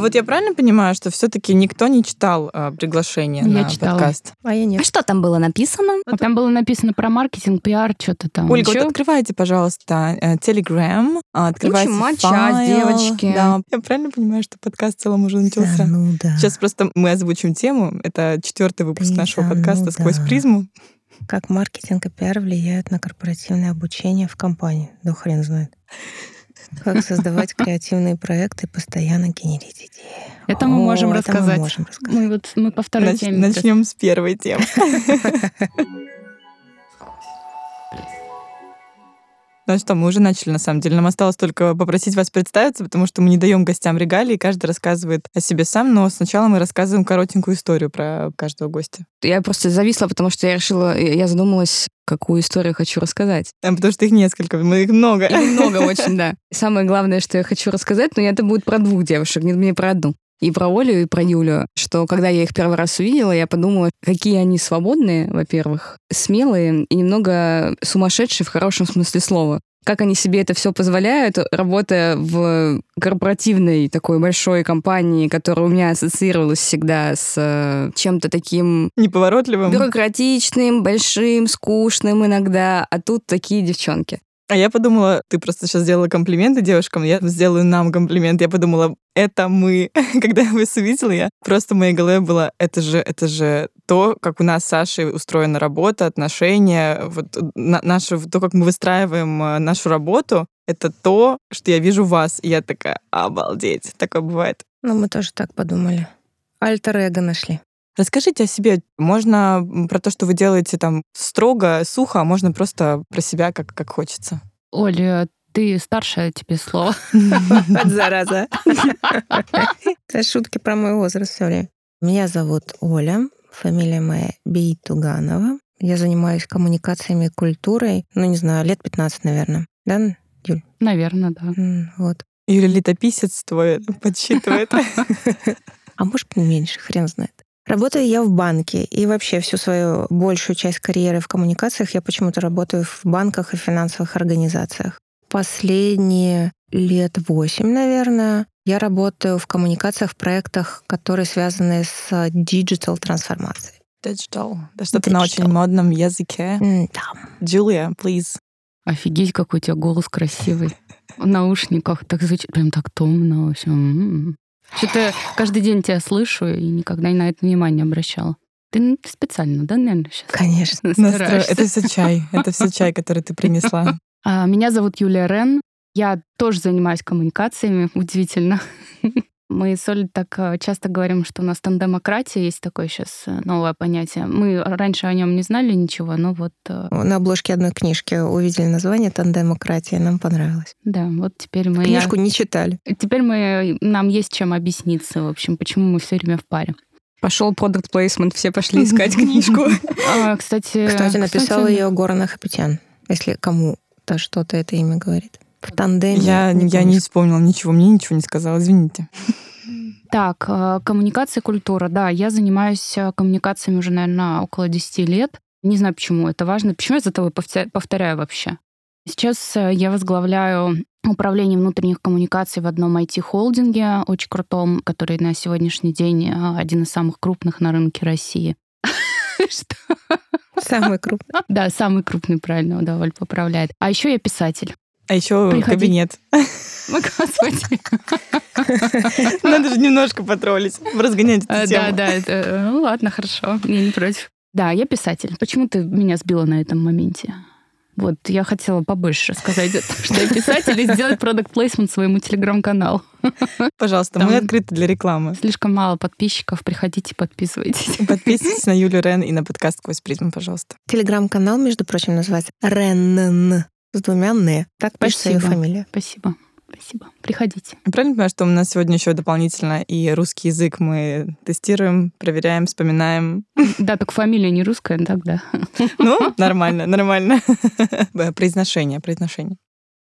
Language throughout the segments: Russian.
А вот я правильно понимаю, что все-таки никто не читал а, приглашение Я на читала. подкаст? А я А нет. что там было написано? А там было написано про маркетинг, пиар, что-то там. Ольга, вот открывайте, пожалуйста, э, Telegram, а, открывайте мочать, файл. девочки. Да. Я правильно понимаю, что подкаст в целом уже начался? Да, ну да. Сейчас просто мы озвучим тему. Это четвертый выпуск Ты нашего да, подкаста ну «Сквозь да. призму». Как маркетинг и пиар влияют на корпоративное обучение в компании? Да хрен знает. Как создавать креативные проекты и постоянно генерить идеи. Это мы можем рассказать. Мы вот мы по второй теме. Начнем с первой темы. Ну что, мы уже начали, на самом деле. Нам осталось только попросить вас представиться, потому что мы не даем гостям регалии, каждый рассказывает о себе сам, но сначала мы рассказываем коротенькую историю про каждого гостя. Я просто зависла, потому что я решила, я задумалась, какую историю хочу рассказать. А, Потому что их несколько, мы их много. И много очень, да. Самое главное, что я хочу рассказать, но это будет про двух девушек, не, не про одну. И про Олю, и про Юлю, что когда я их первый раз увидела, я подумала, какие они свободные, во-первых, смелые и немного сумасшедшие в хорошем смысле слова. Как они себе это все позволяют, работая в корпоративной такой большой компании, которая у меня ассоциировалась всегда с э, чем-то таким Неповоротливым. бюрократичным, большим, скучным иногда, а тут такие девчонки. А я подумала, ты просто сейчас сделала комплименты девушкам, я сделаю нам комплимент. Я подумала, это мы. Когда я вас увидела, я просто в моей голове было, это же, это же то, как у нас с Сашей устроена работа, отношения, вот на- наше, то, как мы выстраиваем э, нашу работу, это то, что я вижу вас. И я такая, обалдеть, такое бывает. Ну, мы тоже так подумали. Альтер-эго нашли. Расскажите о себе. Можно про то, что вы делаете там строго, сухо, а можно просто про себя, как, как хочется. Оля, ты старшая, тебе слово. Вот зараза. Это шутки про мой возраст время. Меня зовут Оля, фамилия моя Бейтуганова. Я занимаюсь коммуникациями и культурой, ну, не знаю, лет 15, наверное. Да? Наверное, да. Вот. Или летописец твой подсчитывает. А может, меньше, хрен знает. Работаю я в банке, и вообще всю свою большую часть карьеры в коммуникациях я почему-то работаю в банках и финансовых организациях. Последние лет восемь, наверное, я работаю в коммуникациях, в проектах, которые связаны с digital трансформацией. Digital. Да что-то на очень модном языке. Да. Джулия, please. Офигеть, какой у тебя голос красивый. В наушниках так звучит, прям так томно. В общем, Что-то каждый день тебя слышу и никогда на это внимание обращала. Ты ты специально, да, наверное, сейчас? Конечно. Настро- Это все чай. Это все чай, который ты принесла. А, Меня зовут Юлия Рен. Я тоже занимаюсь коммуникациями, удивительно. Мы с Олей так э, часто говорим, что у нас тандемократия есть такое сейчас новое понятие. Мы раньше о нем не знали ничего, но вот э, На обложке одной книжки увидели название «Тандемократия», нам понравилось. да, вот теперь мы Книжку не читали. теперь мы нам есть чем объясниться, в общем, почему мы все время в паре. Пошел продукт плейсмент, все пошли искать книжку. А, кстати, Кстати, написал ее Горан Ахапетян, если кому-то что-то это имя говорит. В тандеме. Я, не я не вспомнила ничего, мне ничего не сказала, извините. Так, э, коммуникация, культура. Да, я занимаюсь э, коммуникациями уже, наверное, около 10 лет. Не знаю, почему это важно. Почему я за тобой повторяю вообще? Сейчас э, я возглавляю управление внутренних коммуникаций в одном IT-холдинге, очень крутом, который на сегодняшний день один из самых крупных на рынке России. Что? Самый крупный. Да, самый крупный, правильно, да, Оль поправляет. А еще я писатель. А еще Приходи. кабинет. Ой, Господи. Надо же немножко потроллить, разгонять Э, эту Да, тему. да, это, ну ладно, хорошо, я не против. Да, я писатель. Почему ты меня сбила на этом моменте? Вот, я хотела побольше рассказать, о том, что я писатель, и сделать продукт плейсмент своему телеграм-каналу. Пожалуйста, Там- мы открыты для рекламы. Слишком мало подписчиков, приходите, подписывайтесь. Подписывайтесь на Юлю Рен и на подкаст «Сквозь призму», пожалуйста. Телеграм-канал, между прочим, называется Ренн с двумя «н». Так пишется ее фамилия. Спасибо. Спасибо. Приходите. Я правильно понимаю, что у нас сегодня еще дополнительно и русский язык мы тестируем, проверяем, вспоминаем? Да, только фамилия не русская, тогда. Ну, нормально, нормально. Произношение, произношение.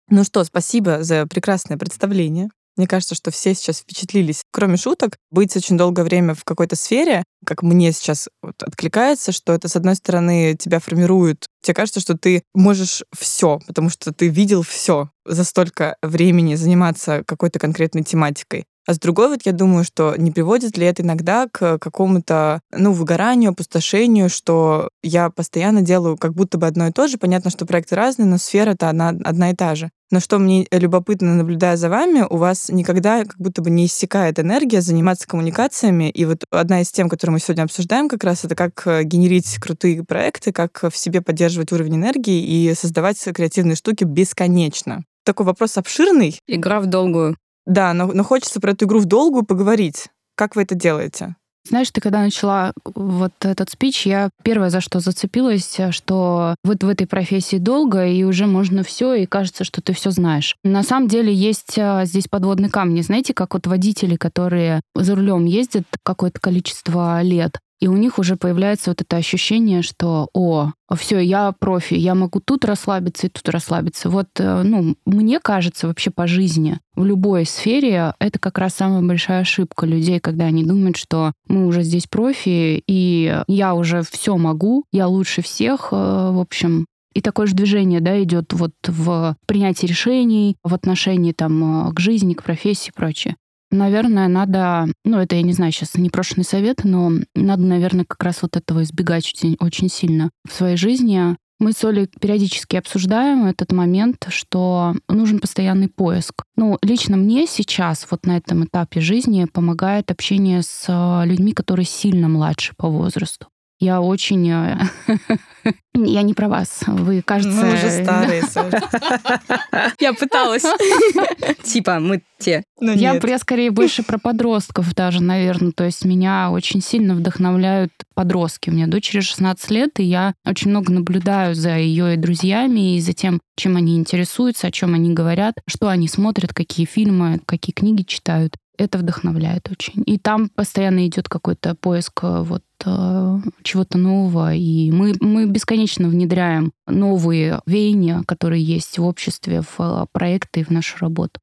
Ну что, спасибо за прекрасное представление. Мне кажется, что все сейчас впечатлились. Кроме шуток, быть очень долгое время в какой-то сфере, как мне сейчас вот откликается, что это, с одной стороны, тебя формирует. Тебе кажется, что ты можешь все, потому что ты видел все за столько времени заниматься какой-то конкретной тематикой. А с другой вот я думаю, что не приводит ли это иногда к какому-то, ну, выгоранию, опустошению, что я постоянно делаю как будто бы одно и то же. Понятно, что проекты разные, но сфера-то одна, одна и та же. Но что мне любопытно, наблюдая за вами, у вас никогда как будто бы не иссякает энергия заниматься коммуникациями. И вот одна из тем, которую мы сегодня обсуждаем, как раз это как э, генерить крутые проекты, как в себе поддерживать уровень энергии и создавать креативные штуки бесконечно. Такой вопрос обширный. Игра в долгую. Да, но, но хочется про эту игру в долгую поговорить. Как вы это делаете? Знаешь, ты когда начала вот этот спич, я первое, за что зацепилась, что вот в этой профессии долго, и уже можно все, и кажется, что ты все знаешь. На самом деле есть а, здесь подводный камень. Знаете, как вот водители, которые за рулем ездят какое-то количество лет, и у них уже появляется вот это ощущение, что, о, все, я профи, я могу тут расслабиться и тут расслабиться. Вот, э, ну, мне кажется, вообще по жизни, в любой сфере, это как раз самая большая ошибка людей, когда они думают, что мы уже здесь профи, и я уже все могу, я лучше всех, э, в общем, и такое же движение, да, идет вот в принятии решений, в отношении там э, к жизни, к профессии и прочее. Наверное, надо, ну, это я не знаю, сейчас непрошенный совет, но надо, наверное, как раз вот этого избегать очень, очень сильно в своей жизни. Мы с Олей периодически обсуждаем этот момент, что нужен постоянный поиск. Ну, лично мне сейчас, вот на этом этапе жизни, помогает общение с э, людьми, которые сильно младше по возрасту. Я очень... Э, я не про вас. Вы, кажется... Мы уже старые, Я пыталась. Типа, мы те. Я, я скорее больше про подростков даже, наверное. То есть меня очень сильно вдохновляют подростки. У меня дочери 16 лет, и я очень много наблюдаю за ее и друзьями, и за тем, чем они интересуются, о чем они говорят, что они смотрят, какие фильмы, какие книги читают это вдохновляет очень. И там постоянно идет какой-то поиск э, вот чего-то нового, и мы, мы бесконечно внедряем новые веяния, которые есть в обществе, в э, проекты и в нашу работу.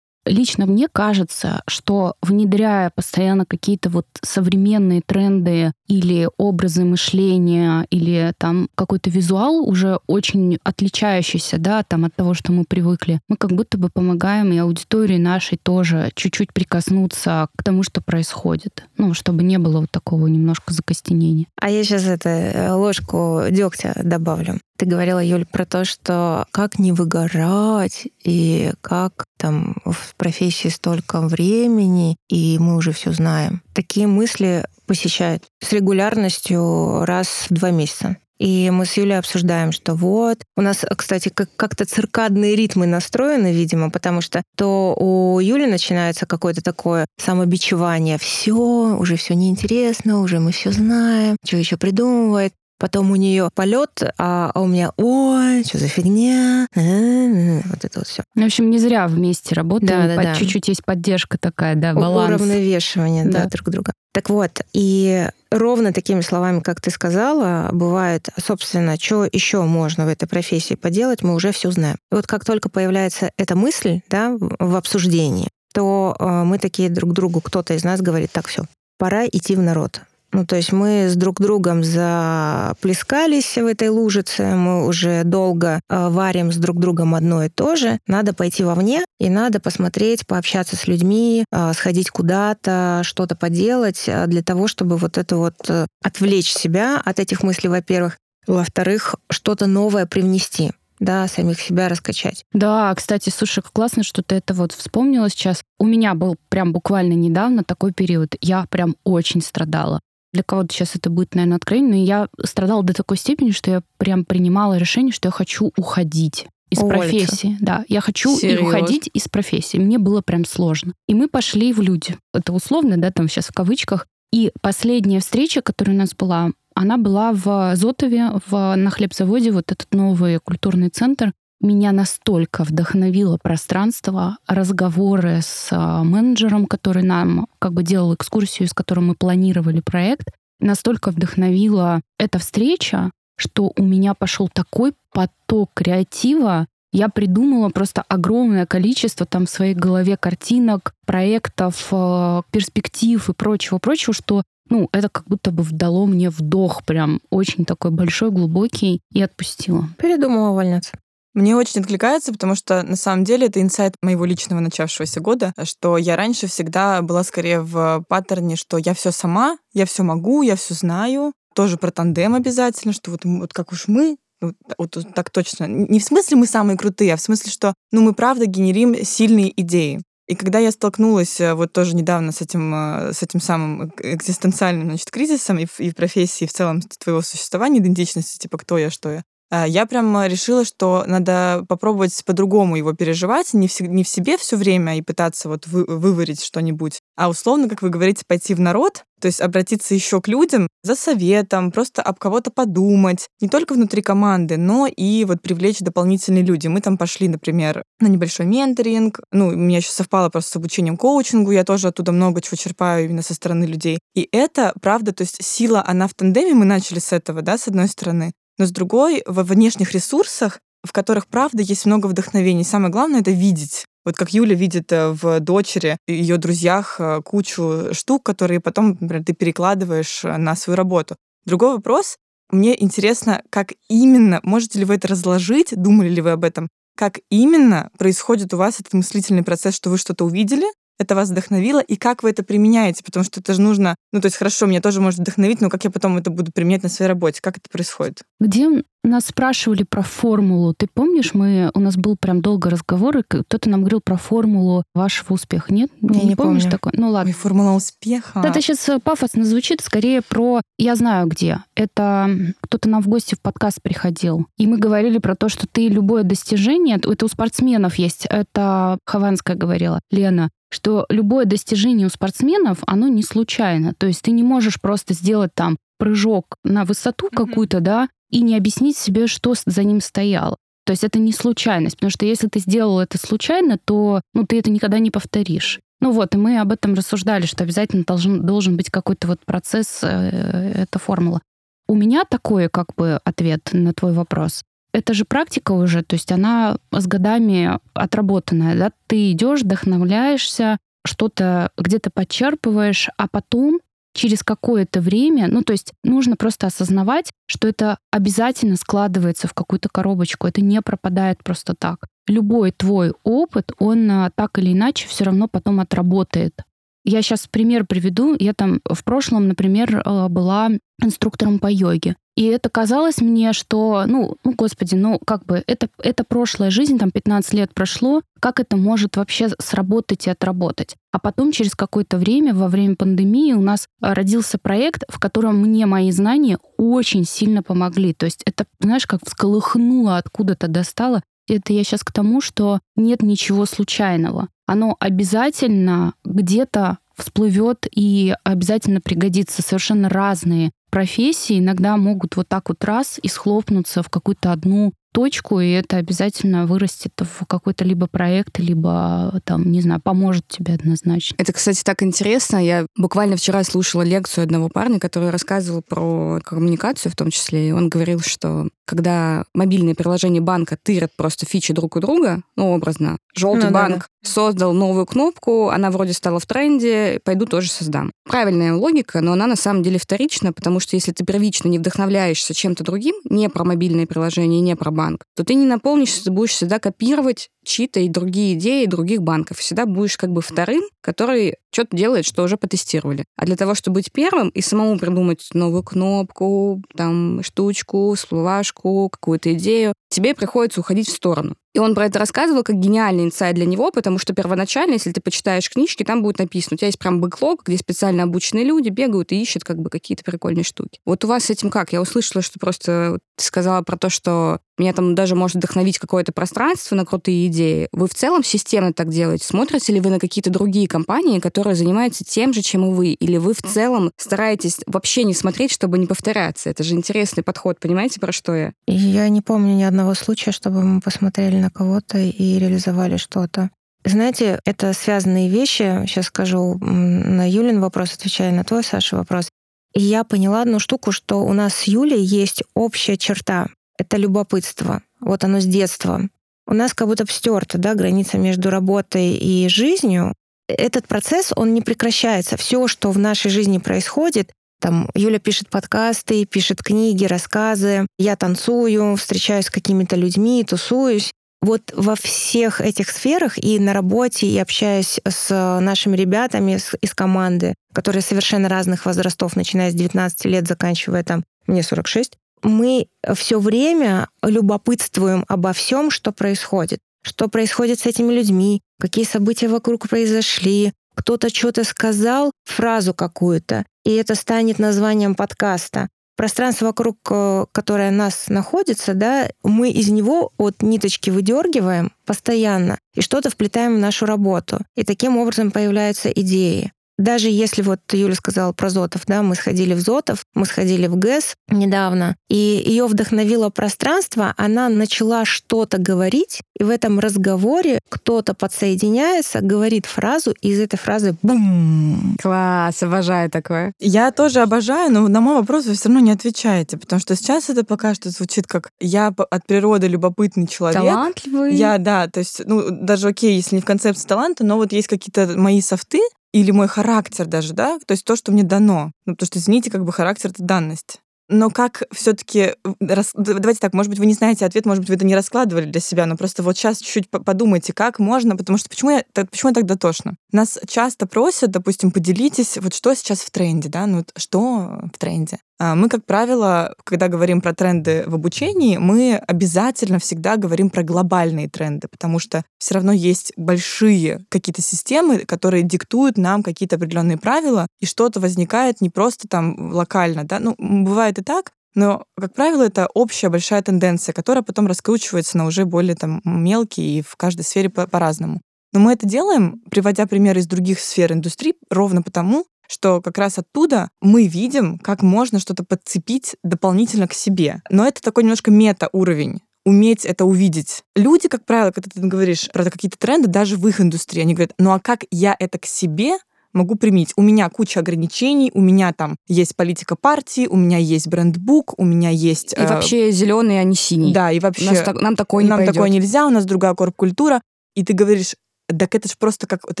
Лично мне кажется, что внедряя постоянно какие-то вот современные тренды или образы мышления, или там какой-то визуал уже очень отличающийся, да, там от того, что мы привыкли, мы как будто бы помогаем и аудитории нашей тоже чуть-чуть прикоснуться к тому, что происходит. Ну, чтобы не было вот такого немножко закостенения. А я сейчас это э, ложку дегтя добавлю. Ты говорила, Юль, про то, что как не выгорать и как там в профессии столько времени, и мы уже все знаем. Такие мысли посещают с регулярностью раз в два месяца. И мы с Юлей обсуждаем, что вот, у нас, кстати, как-то циркадные ритмы настроены, видимо, потому что то у Юли начинается какое-то такое самобичевание. Все, уже все неинтересно, уже мы все знаем, что еще придумывает. Потом у нее полет, а, а у меня ой, что за фигня, вот это вот все. Ну, в общем, не зря вместе работаем. Да, да, да. Чуть-чуть есть поддержка такая, да, баланс. Уравновешивание, да. да, друг друга. Так вот, и ровно такими словами, как ты сказала, бывает, собственно, что еще можно в этой профессии поделать, мы уже все знаем. И вот как только появляется эта мысль да, в обсуждении, то э, мы такие друг другу, кто-то из нас говорит, так, все, пора идти в народ. Ну, то есть мы с друг другом заплескались в этой лужице, мы уже долго э, варим с друг другом одно и то же. Надо пойти вовне, и надо посмотреть, пообщаться с людьми, э, сходить куда-то, что-то поделать э, для того, чтобы вот это вот отвлечь себя от этих мыслей, во-первых. Во-вторых, что-то новое привнести да, самих себя раскачать. Да, кстати, слушай, классно, что ты это вот вспомнила сейчас. У меня был прям буквально недавно такой период. Я прям очень страдала для кого-то сейчас это будет, наверное, откровение, но я страдала до такой степени, что я прям принимала решение, что я хочу уходить из Уволиться. профессии. Да, я хочу Серьез? уходить из профессии. Мне было прям сложно. И мы пошли в люди. Это условно, да, там сейчас в кавычках. И последняя встреча, которая у нас была, она была в Зотове, в, на хлебзаводе, вот этот новый культурный центр меня настолько вдохновило пространство, разговоры с а, менеджером, который нам как бы делал экскурсию, с которым мы планировали проект, настолько вдохновила эта встреча, что у меня пошел такой поток креатива. я придумала просто огромное количество там в своей голове картинок, проектов, э, перспектив и прочего-прочего, что ну, это как будто бы вдало мне вдох прям очень такой большой, глубокий, и отпустила. Передумала увольняться. Мне очень откликается, потому что на самом деле это инсайт моего личного начавшегося года, что я раньше всегда была скорее в паттерне, что я все сама, я все могу, я все знаю. Тоже про тандем обязательно, что вот, вот как уж мы, вот, вот, вот так точно. Не в смысле мы самые крутые, а в смысле, что ну, мы правда генерим сильные идеи. И когда я столкнулась э, вот тоже недавно с этим, э, с этим самым экзистенциальным значит, кризисом и в, и в профессии, и в целом твоего существования, идентичности, типа кто я, что я, я прям решила, что надо попробовать по-другому его переживать, не в, не в себе все время и пытаться вот вы, выварить что-нибудь, а условно, как вы говорите, пойти в народ, то есть обратиться еще к людям за советом, просто об кого-то подумать, не только внутри команды, но и вот привлечь дополнительные люди. Мы там пошли, например, на небольшой менторинг, ну, у меня еще совпало просто с обучением коучингу, я тоже оттуда много чего черпаю именно со стороны людей. И это, правда, то есть сила, она в тандеме, мы начали с этого, да, с одной стороны, но с другой, во внешних ресурсах, в которых, правда, есть много вдохновений. Самое главное — это видеть. Вот как Юля видит э, в дочери, ее друзьях э, кучу штук, которые потом, например, ты перекладываешь э, на свою работу. Другой вопрос. Мне интересно, как именно, можете ли вы это разложить, думали ли вы об этом, как именно происходит у вас этот мыслительный процесс, что вы что-то увидели, это вас вдохновило, и как вы это применяете, потому что это же нужно, ну, то есть хорошо, меня тоже может вдохновить, но как я потом это буду применять на своей работе, как это происходит? Где нас спрашивали про формулу. Ты помнишь, мы у нас был прям долго разговор, и кто-то нам говорил про формулу вашего успеха. Нет? Я не, не помнишь помню. такое? Ну ладно. Ой, формула успеха. Это сейчас э, пафосно звучит, скорее про «я знаю где». Это кто-то нам в гости в подкаст приходил, и мы говорили про то, что ты любое достижение, это у спортсменов есть, это Хованская говорила, Лена, что любое достижение у спортсменов, оно не случайно. То есть ты не можешь просто сделать там прыжок на высоту mm-hmm. какую-то, да, и не объяснить себе, что за ним стояло. То есть это не случайность, потому что если ты сделал это случайно, то ну, ты это никогда не повторишь. Ну вот, и мы об этом рассуждали, что обязательно должен, должен быть какой-то вот процесс, э, эта формула. У меня такой как бы ответ на твой вопрос это же практика уже, то есть она с годами отработанная, да, ты идешь, вдохновляешься, что-то где-то подчерпываешь, а потом через какое-то время, ну то есть нужно просто осознавать, что это обязательно складывается в какую-то коробочку, это не пропадает просто так. Любой твой опыт, он а, так или иначе все равно потом отработает. Я сейчас пример приведу. Я там в прошлом, например, э, была инструктором по йоге. И это казалось мне, что, ну, ну, господи, ну, как бы, это, это прошлая жизнь, там 15 лет прошло, как это может вообще сработать и отработать? А потом, через какое-то время, во время пандемии, у нас родился проект, в котором мне мои знания очень сильно помогли. То есть это, знаешь, как всколыхнуло, откуда-то достало. Это я сейчас к тому, что нет ничего случайного. Оно обязательно где-то всплывет и обязательно пригодится. Совершенно разные профессии иногда могут вот так вот раз и схлопнуться в какую-то одну точку, и это обязательно вырастет в какой-то либо проект, либо там, не знаю, поможет тебе однозначно. Это, кстати, так интересно. Я буквально вчера слушала лекцию одного парня, который рассказывал про коммуникацию в том числе, и он говорил, что когда мобильные приложения банка тырят просто фичи друг у друга, ну, образно, желтый ну, банк да, да. создал новую кнопку, она вроде стала в тренде, пойду тоже создам. Правильная логика, но она на самом деле вторична, потому что если ты первично не вдохновляешься чем-то другим, не про мобильные приложения, не про банк, банк, то ты не наполнишься, ты будешь всегда копировать чьи-то и другие идеи других банков. Всегда будешь как бы вторым, который что-то делает, что уже потестировали. А для того, чтобы быть первым и самому придумать новую кнопку, там, штучку, всплывашку, какую-то идею, тебе приходится уходить в сторону. И он про это рассказывал как гениальный инсайт для него, потому что первоначально, если ты почитаешь книжки, там будет написано, у тебя есть прям бэклог, где специально обученные люди бегают и ищут как бы какие-то прикольные штуки. Вот у вас с этим как? Я услышала, что просто ты сказала про то, что меня там даже может вдохновить какое-то пространство на крутые идеи. Вы в целом системно так делаете? Смотрите ли вы на какие-то другие компании, которые занимаются тем же, чем и вы? Или вы в целом стараетесь вообще не смотреть, чтобы не повторяться? Это же интересный подход, понимаете, про что я? Я не помню ни одного случая, чтобы мы посмотрели на кого-то и реализовали что-то. Знаете, это связанные вещи. Сейчас скажу на Юлин вопрос, отвечая на твой, Саша, вопрос. И я поняла одну штуку, что у нас с Юлей есть общая черта. Это любопытство. Вот оно с детства. у нас как будто стерта, да, граница между работой и жизнью. Этот процесс, он не прекращается. Все, что в нашей жизни происходит, там Юля пишет подкасты, пишет книги, рассказы, я танцую, встречаюсь с какими-то людьми, тусуюсь. Вот во всех этих сферах и на работе, и общаясь с нашими ребятами из команды, которые совершенно разных возрастов, начиная с 19 лет, заканчивая там, мне 46, мы все время любопытствуем обо всем, что происходит. Что происходит с этими людьми, какие события вокруг произошли, кто-то что-то сказал, фразу какую-то, и это станет названием подкаста. Пространство вокруг, э, которое нас находится, да, мы из него от ниточки выдергиваем постоянно и что-то вплетаем в нашу работу. И таким образом появляются идеи. Даже если вот Юля сказала про Зотов, да, мы сходили в Зотов, мы сходили в ГЭС недавно, и ее вдохновило пространство, она начала что-то говорить, и в этом разговоре кто-то подсоединяется, говорит фразу, и из этой фразы бум. Класс, обожаю такое. Я тоже обожаю, но на мой вопрос вы все равно не отвечаете, потому что сейчас это пока что звучит как я от природы любопытный человек. Талантливый. Я, да, то есть, ну, даже окей, если не в концепции таланта, но вот есть какие-то мои софты, или мой характер даже, да, то есть то, что мне дано. Ну, потому что, извините, как бы характер — это данность. Но как все-таки... Давайте так, может быть, вы не знаете ответ, может быть, вы это не раскладывали для себя, но просто вот сейчас чуть-чуть подумайте, как можно, потому что почему я, почему я так дотошно? Нас часто просят, допустим, поделитесь, вот что сейчас в тренде, да, ну что в тренде. А мы, как правило, когда говорим про тренды в обучении, мы обязательно всегда говорим про глобальные тренды, потому что все равно есть большие какие-то системы, которые диктуют нам какие-то определенные правила, и что-то возникает не просто там локально, да, ну, бывает и так, но, как правило, это общая большая тенденция, которая потом раскручивается на уже более там мелкие и в каждой сфере по- по-разному. Но мы это делаем, приводя примеры из других сфер индустрии, ровно потому, что как раз оттуда мы видим, как можно что-то подцепить дополнительно к себе. Но это такой немножко мета-уровень уметь это увидеть. Люди, как правило, когда ты говоришь про какие-то тренды, даже в их индустрии, они говорят, ну а как я это к себе могу применить. У меня куча ограничений, у меня там есть политика партии, у меня есть брендбук, у меня есть... И э, вообще зеленый, а не синий. Да, и вообще... Нас, нам такое не Нам пойдет. такое нельзя, у нас другая корп-культура. И ты говоришь, так это же просто как вот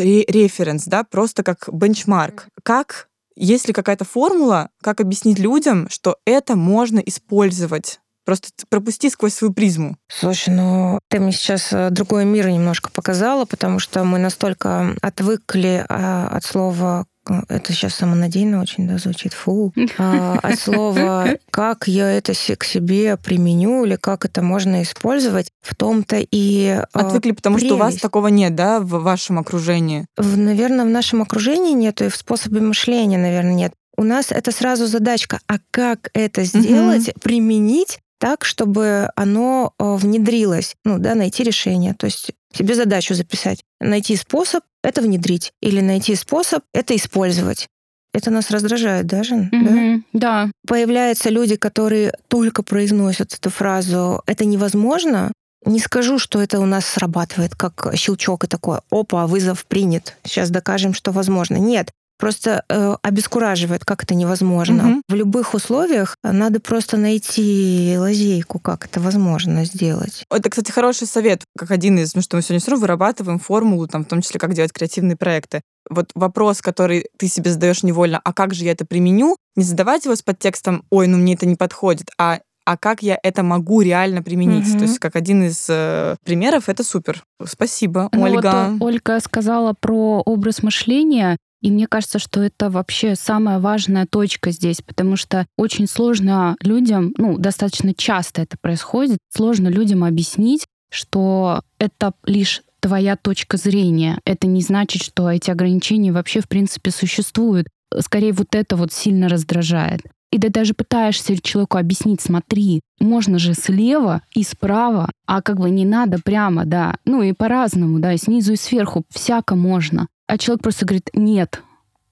референс, да, просто как бенчмарк. Как, есть ли какая-то формула, как объяснить людям, что это можно использовать Просто пропусти сквозь свою призму. Слушай, ну ты мне сейчас э, другой мир немножко показала, потому что мы настолько отвыкли а, от слова это сейчас самонадеянно очень да, звучит, фу, а, от слова, как я это к себе применю или как это можно использовать, в том-то и а, Отвыкли, потому прелесть. что у вас такого нет, да, в вашем окружении? В, наверное, в нашем окружении нет, и в способе мышления, наверное, нет. У нас это сразу задачка, а как это сделать, угу. применить так, чтобы оно э, внедрилось, ну, да, найти решение. То есть себе задачу записать, найти способ это внедрить или найти способ это использовать. Это нас раздражает даже, mm-hmm, да? Да. Появляются люди, которые только произносят эту фразу «это невозможно», не скажу, что это у нас срабатывает как щелчок и такое «опа, вызов принят, сейчас докажем, что возможно». Нет, просто э, обескураживает, как это невозможно. Угу. В любых условиях надо просто найти лазейку, как это возможно сделать. Это, кстати, хороший совет, как один из, ну что мы сегодня все равно вырабатываем формулу, там, в том числе, как делать креативные проекты. Вот вопрос, который ты себе задаешь невольно, а как же я это применю, не задавать его с подтекстом, ой, ну мне это не подходит, а а как я это могу реально применить. Угу. То есть как один из э, примеров это супер. Спасибо, ну Ольга. Вот Ольга сказала про образ мышления. И мне кажется, что это вообще самая важная точка здесь, потому что очень сложно людям, ну, достаточно часто это происходит, сложно людям объяснить, что это лишь твоя точка зрения. Это не значит, что эти ограничения вообще в принципе существуют. Скорее, вот это вот сильно раздражает. И ты даже пытаешься человеку объяснить, смотри, можно же слева и справа, а как бы не надо прямо, да. Ну и по-разному, да, и снизу и сверху, всяко можно а человек просто говорит «нет».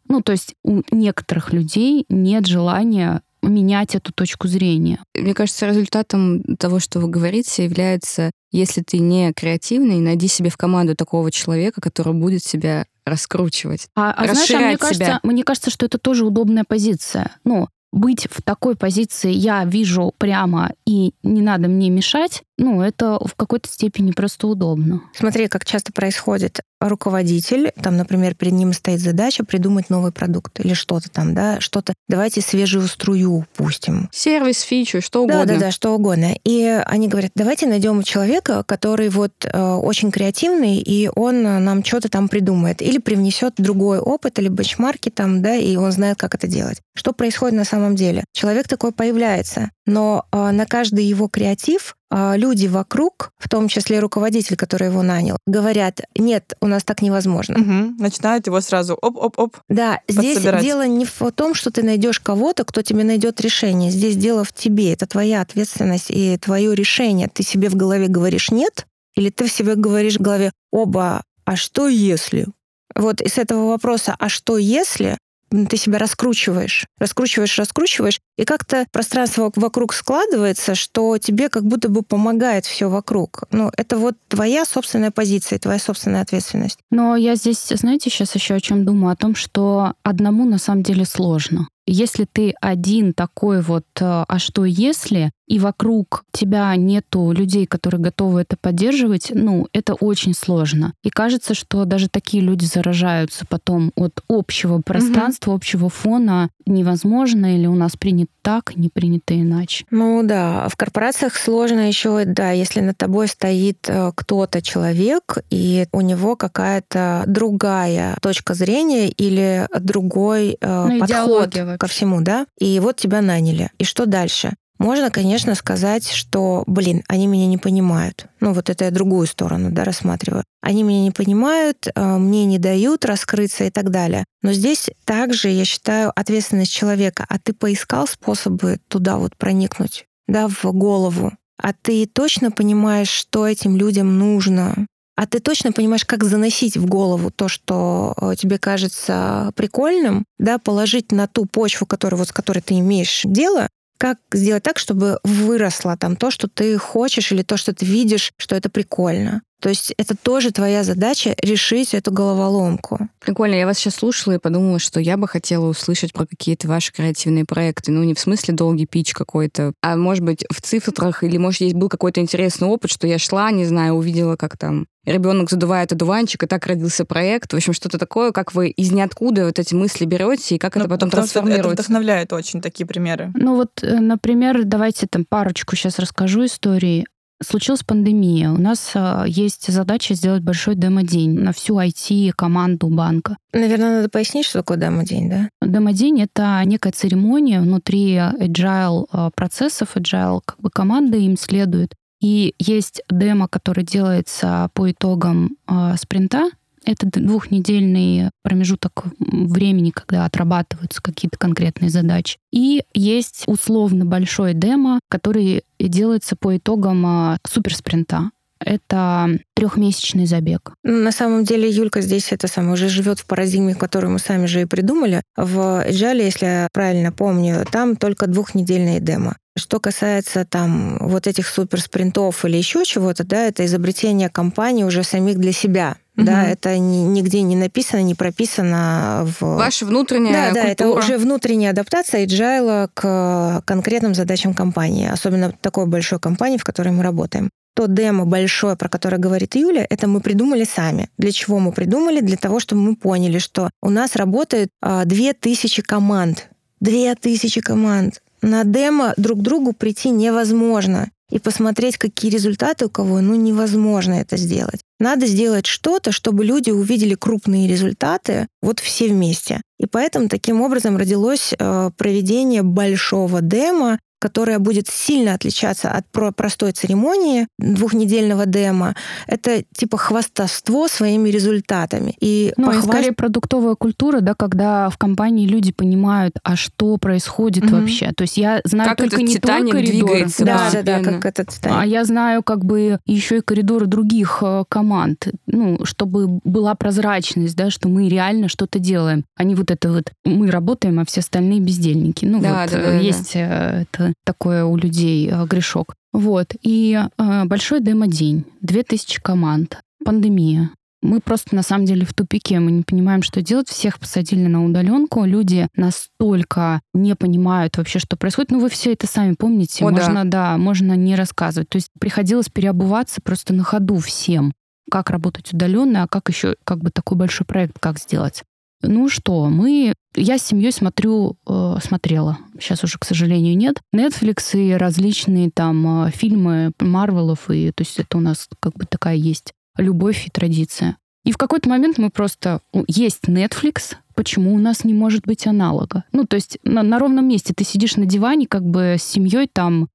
Ну, то есть у некоторых людей нет желания менять эту точку зрения. Мне кажется, результатом того, что вы говорите, является, если ты не креативный, найди себе в команду такого человека, который будет себя раскручивать, а, а знаешь, а мне себя. кажется, мне кажется, что это тоже удобная позиция. Ну, быть в такой позиции «я вижу прямо и не надо мне мешать», ну, это в какой-то степени просто удобно. Смотри, как часто происходит. Руководитель, там, например, перед ним стоит задача придумать новый продукт или что-то там, да, что-то. Давайте свежую струю пустим. Сервис, фичу, что угодно. Да, да, да, что угодно. И они говорят, давайте найдем человека, который вот э, очень креативный, и он нам что-то там придумает. Или привнесет другой опыт, или бенчмарки там, да, и он знает, как это делать. Что происходит на самом деле? Человек такой появляется, но э, на каждый его креатив люди вокруг, в том числе руководитель, который его нанял, говорят, нет, у нас так невозможно. Угу. Начинают его сразу оп-оп-оп. Да, здесь дело не в том, что ты найдешь кого-то, кто тебе найдет решение. Здесь дело в тебе. Это твоя ответственность и твое решение. Ты себе в голове говоришь нет, или ты в себе говоришь в голове, оба, а что если? Вот из этого вопроса «а что если?» Ты себя раскручиваешь, раскручиваешь, раскручиваешь, и как-то пространство вокруг складывается, что тебе как будто бы помогает все вокруг. Ну, это вот твоя собственная позиция, твоя собственная ответственность. Но я здесь, знаете, сейчас еще о чем думаю, о том, что одному на самом деле сложно. Если ты один такой вот, э, а что если, и вокруг тебя нету людей, которые готовы это поддерживать, ну, это очень сложно. И кажется, что даже такие люди заражаются потом от общего пространства, угу. общего фона. Невозможно, или у нас принято так, не принято иначе. Ну да, в корпорациях сложно еще, да, если над тобой стоит э, кто-то человек, и у него какая-то другая точка зрения или другой э, ну, подход ко всему, да, и вот тебя наняли. И что дальше? Можно, конечно, сказать, что, блин, они меня не понимают. Ну, вот это я другую сторону, да, рассматриваю. Они меня не понимают, э, мне не дают раскрыться и так далее. Но здесь также, я считаю, ответственность человека. А ты поискал способы туда вот проникнуть, да, в голову? А ты точно понимаешь, что этим людям нужно? А ты точно понимаешь, как заносить в голову то, что э, тебе кажется прикольным, да, положить на ту почву, которую, вот, с которой ты имеешь дело, как сделать так, чтобы выросло там то, что ты хочешь, или то, что ты видишь, что это прикольно. То есть это тоже твоя задача решить эту головоломку. Прикольно. Я вас сейчас слушала и подумала, что я бы хотела услышать про какие-то ваши креативные проекты. Ну, не в смысле долгий пич какой-то, а может быть в цифрах, или может есть был какой-то интересный опыт, что я шла, не знаю, увидела, как там ребенок задувает одуванчик, и так родился проект. В общем, что-то такое, как вы из ниоткуда вот эти мысли берете, и как ну, это потом трансформируется. Это вдохновляет очень такие примеры. Ну вот, э, например, давайте там парочку сейчас расскажу истории случилась пандемия. У нас а, есть задача сделать большой демо-день на всю IT-команду банка. Наверное, надо пояснить, что такое демо-день, да? Демо-день — это некая церемония внутри agile а, процессов, agile как бы команды им следует. И есть демо, который делается по итогам э, спринта, это двухнедельный промежуток времени, когда отрабатываются какие-то конкретные задачи. И есть условно большой демо, который делается по итогам а, суперспринта это трехмесячный забег. На самом деле Юлька здесь это самое уже живет в парадигме, которую мы сами же и придумали. В Agile, если я правильно помню, там только двухнедельные демо. Что касается там вот этих суперспринтов или еще чего-то, да, это изобретение компании уже самих для себя. Угу. Да, это нигде не написано, не прописано в... Ваша внутренняя Да, культура. да, это уже внутренняя адаптация agile к конкретным задачам компании, особенно такой большой компании, в которой мы работаем. То демо большое, про которое говорит Юля, это мы придумали сами. Для чего мы придумали? Для того, чтобы мы поняли, что у нас работает а, тысячи команд. Две тысячи команд. На демо друг к другу прийти невозможно и посмотреть, какие результаты у кого, ну невозможно это сделать. Надо сделать что-то, чтобы люди увидели крупные результаты, вот все вместе. И поэтому таким образом родилось э, проведение большого демо, которая будет сильно отличаться от простой церемонии двухнедельного демо, это типа хвастовство своими результатами. И ну, похваст... и скорее продуктовая культура, да, когда в компании люди понимают, а что происходит mm-hmm. вообще. То есть я знаю как только не только коридоры. Да, да, да, как этот Титаник. А я знаю как бы еще и коридоры других э, команд, ну, чтобы была прозрачность, да, что мы реально что-то делаем, а не вот это вот мы работаем, а все остальные бездельники. Ну да, вот да, да, есть да. это такое у людей э, грешок. Вот. И э, большой демо-день, 2000 команд, пандемия. Мы просто на самом деле в тупике, мы не понимаем, что делать. Всех посадили на удаленку. Люди настолько не понимают вообще, что происходит. Ну, вы все это сами помните. О, можно, да. да, можно не рассказывать. То есть приходилось переобуваться просто на ходу всем. Как работать удаленно, а как еще как бы такой большой проект, как сделать. Ну что, мы... Я с семьей смотрю, э, смотрела, сейчас уже, к сожалению, нет, Netflix и различные там э, фильмы Марвелов, и то есть это у нас как бы такая есть любовь и традиция. И в какой-то момент мы просто... Есть Netflix, почему у нас не может быть аналога? Ну, то есть на, на ровном месте ты сидишь на диване как бы с семьей там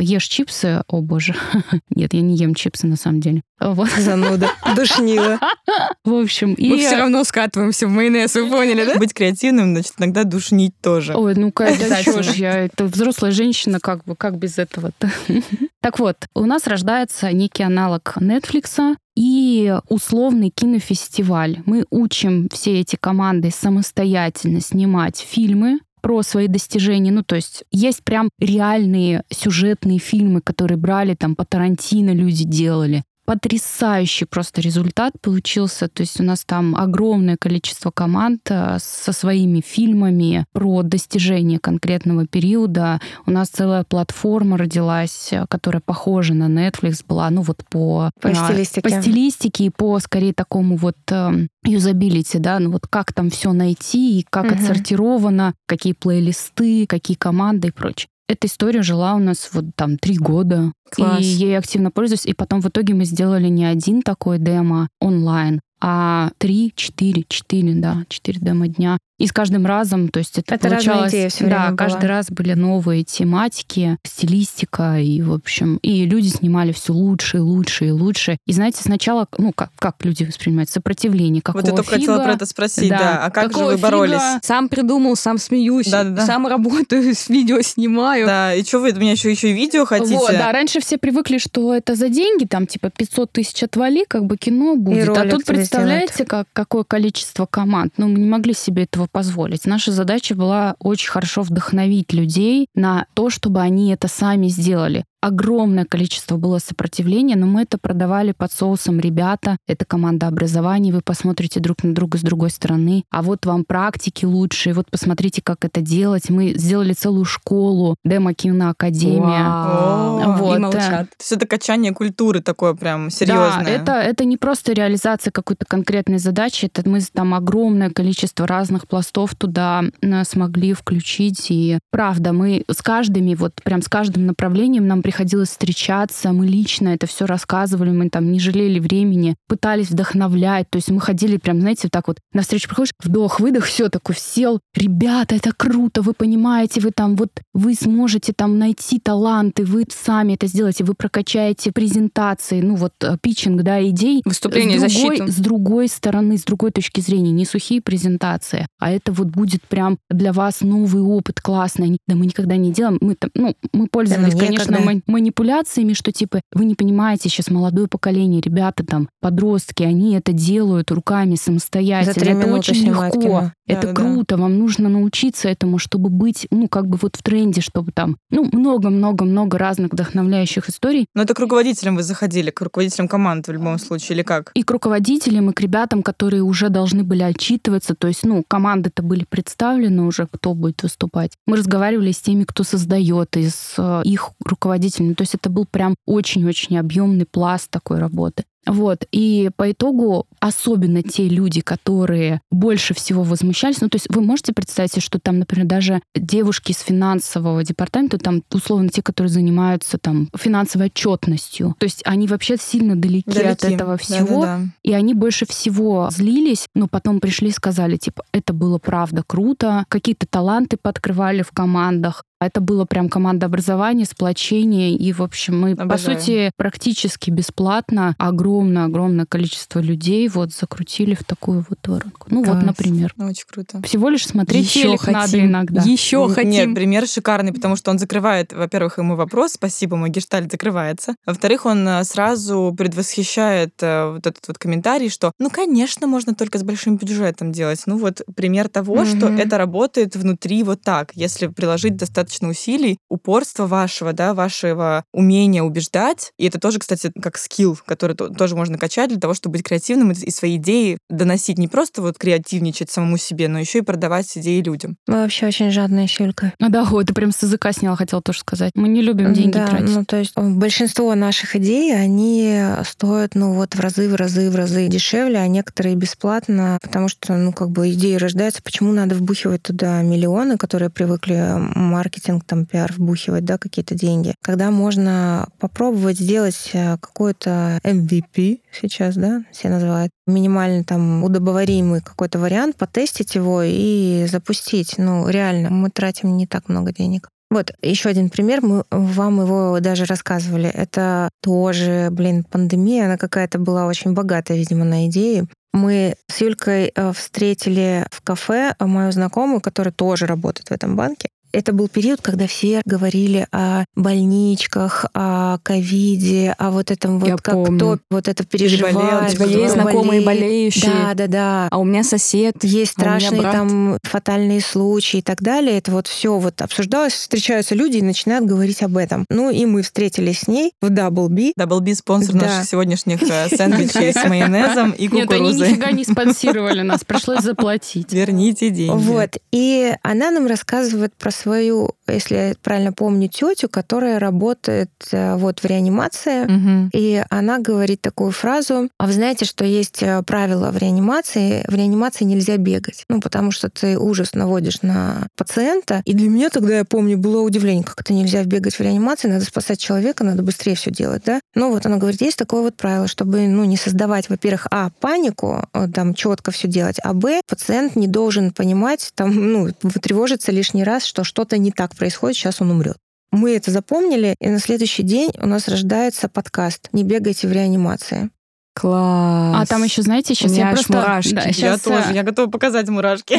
ешь чипсы, о боже, нет, я не ем чипсы на самом деле. Вот. Зануда, душнила. В общем, Мы все равно скатываемся в майонез, вы поняли, да? Быть креативным, значит, иногда душнить тоже. Ой, ну когда чё ж я, это взрослая женщина, как бы, как без этого-то? Так вот, у нас рождается некий аналог Netflix и условный кинофестиваль. Мы учим все эти команды самостоятельно снимать фильмы, про свои достижения. Ну, то есть есть прям реальные сюжетные фильмы, которые брали там по Тарантино люди делали потрясающий просто результат получился. То есть у нас там огромное количество команд э, со своими фильмами про достижение конкретного периода. У нас целая платформа родилась, э, которая похожа на Netflix была, ну вот по, по стилистике. По стилистике и по скорее такому вот эм, юзабилити, да, ну вот как там все найти и как угу. отсортировано, какие плейлисты, какие команды и прочее. Эта история жила у нас вот там три года. Класс. И ей активно пользуюсь. И потом в итоге мы сделали не один такой демо онлайн, а три, четыре, четыре, да, четыре демо дня. И с каждым разом, то есть это, это получалось... Идея все да, время каждый была. раз были новые тематики, стилистика, и, в общем, и люди снимали все лучше и лучше и лучше. И знаете, сначала, ну, как, как люди воспринимают? Сопротивление. Какого вот я только фига? хотела про это спросить, да. да. А как Какого же вы боролись? Фига? Сам придумал, сам смеюсь, да, да, да. сам работаю, с видео снимаю. Да, и что вы от меня еще, еще и видео хотите? Вот, да, раньше все привыкли, что это за деньги, там, типа, 500 тысяч отвали, как бы кино будет. а тут представляете, как, какое количество команд? Ну, мы не могли себе этого позволить. Наша задача была очень хорошо вдохновить людей на то, чтобы они это сами сделали огромное количество было сопротивления, но мы это продавали под соусом «Ребята, это команда образования, вы посмотрите друг на друга с другой стороны, а вот вам практики лучшие, вот посмотрите, как это делать». Мы сделали целую школу, демо-киноакадемия. Вот. И молчат. То есть это качание культуры такое прям серьезное. Да, это, это не просто реализация какой-то конкретной задачи, это мы там огромное количество разных пластов туда э, смогли включить. И правда, мы с каждыми, вот прям с каждым направлением нам приходилось встречаться, мы лично это все рассказывали, мы там не жалели времени, пытались вдохновлять, то есть мы ходили прям, знаете, вот так вот, на встречу приходишь, вдох, выдох, все такой сел, ребята, это круто, вы понимаете, вы там вот, вы сможете там найти таланты, вы сами это сделаете, вы прокачаете презентации, ну вот э, питчинг, да, идей. Выступление, с другой, защиту. С другой стороны, с другой точки зрения, не сухие презентации, а это вот будет прям для вас новый опыт классный. Да мы никогда не делаем, мы там, ну, мы пользовались, Да, конечно, манипуляциями, что типа вы не понимаете, сейчас молодое поколение, ребята там, подростки, они это делают руками самостоятельно. Это очень легко. кино. Это Да-да-да. круто, вам нужно научиться этому, чтобы быть, ну, как бы вот в тренде, чтобы там, ну, много-много-много разных вдохновляющих историй. Но это к руководителям вы заходили, к руководителям команд в любом случае, или как? И к руководителям, и к ребятам, которые уже должны были отчитываться. То есть, ну, команды-то были представлены уже, кто будет выступать. Мы разговаривали с теми, кто создает, и с э, их руководителями. То есть это был прям очень-очень объемный пласт такой работы. Вот, и по итогу особенно те люди, которые больше всего возмущались, ну, то есть вы можете представить себе, что там, например, даже девушки из финансового департамента, там, условно, те, которые занимаются там финансовой отчетностью, то есть они вообще сильно далеки, от Далеки. этого всего, Да-да-да. и они больше всего злились, но потом пришли и сказали, типа, это было правда круто, какие-то таланты подкрывали в командах, это было прям команда образования, сплочение, и, в общем, мы, по Обожаю. сути, практически бесплатно огромное-огромное количество людей вот закрутили в такую вот воронку. Ну вот, Класс. например. Ну, Очень круто. Всего лишь смотреть Еще телек надо хотим. иногда. Еще Н- хотим. Нет, пример шикарный, потому что он закрывает, во-первых, ему вопрос, спасибо, мой гештальт закрывается. Во-вторых, он э, сразу предвосхищает э, вот этот вот комментарий, что, ну, конечно, можно только с большим бюджетом делать. Ну, вот пример того, что Мгм. это работает внутри вот так, если приложить достаточно достаточно усилий, упорства вашего, да, вашего умения убеждать. И это тоже, кстати, как скилл, который тоже можно качать для того, чтобы быть креативным и свои идеи доносить не просто вот креативничать самому себе, но еще и продавать идеи людям. Мы вообще очень жадная щелька. А да, ой, ты прям с языка сняла, хотела тоже сказать. Мы не любим деньги да, тратить. ну то есть большинство наших идей, они стоят, ну вот в разы, в разы, в разы дешевле, а некоторые бесплатно, потому что, ну как бы идеи рождаются, почему надо вбухивать туда миллионы, которые привыкли маркетинг, там, пиар вбухивать, да, какие-то деньги. Когда можно попробовать сделать э, какой-то MVP сейчас, да, все называют, минимально там удобоваримый какой-то вариант, потестить его и запустить. Ну, реально, мы тратим не так много денег. Вот еще один пример, мы вам его даже рассказывали. Это тоже, блин, пандемия, она какая-то была очень богатая, видимо, на идеи. Мы с Юлькой э, встретили в кафе мою знакомую, которая тоже работает в этом банке. Это был период, когда все говорили о больничках, о ковиде, о вот этом вот Я как помню. кто вот это переживал. У тебя есть знакомые болеющие. Да, да, да. А у меня сосед. Есть а у меня страшные брат. там фатальные случаи и так далее. Это вот все вот обсуждалось, встречаются люди и начинают говорить об этом. Ну и мы встретились с ней в Double B. Double B спонсор Да. наших сегодняшних э, сэндвичей с майонезом и Нет, они кукурузой. нифига не спонсировали нас, пришлось заплатить. Верните деньги. Вот. И она нам рассказывает про свою, если я правильно помню, тетю, которая работает э, вот в реанимации. Мгм. И она говорит такую фразу, а вы знаете, что есть э, правило в реанимации, в реанимации нельзя бегать, ну, потому что ты ужас наводишь на пациента. И для меня тогда, я помню, было удивление, как это нельзя бегать в реанимации, надо спасать человека, надо быстрее все делать, да? Ну, вот она говорит, есть такое вот правило, чтобы, ну, не создавать, во-первых, а, панику, э, там, четко все делать, а, б, пациент не должен понимать, там, ну, тревожиться лишний раз, что что-то не так происходит, сейчас он умрет. Мы это запомнили, и на следующий день у нас рождается подкаст «Не бегайте в реанимации». Класс. А там еще, знаете, сейчас У я просто... мурашки. Да, Я щас, тоже, э, я готова показать мурашки.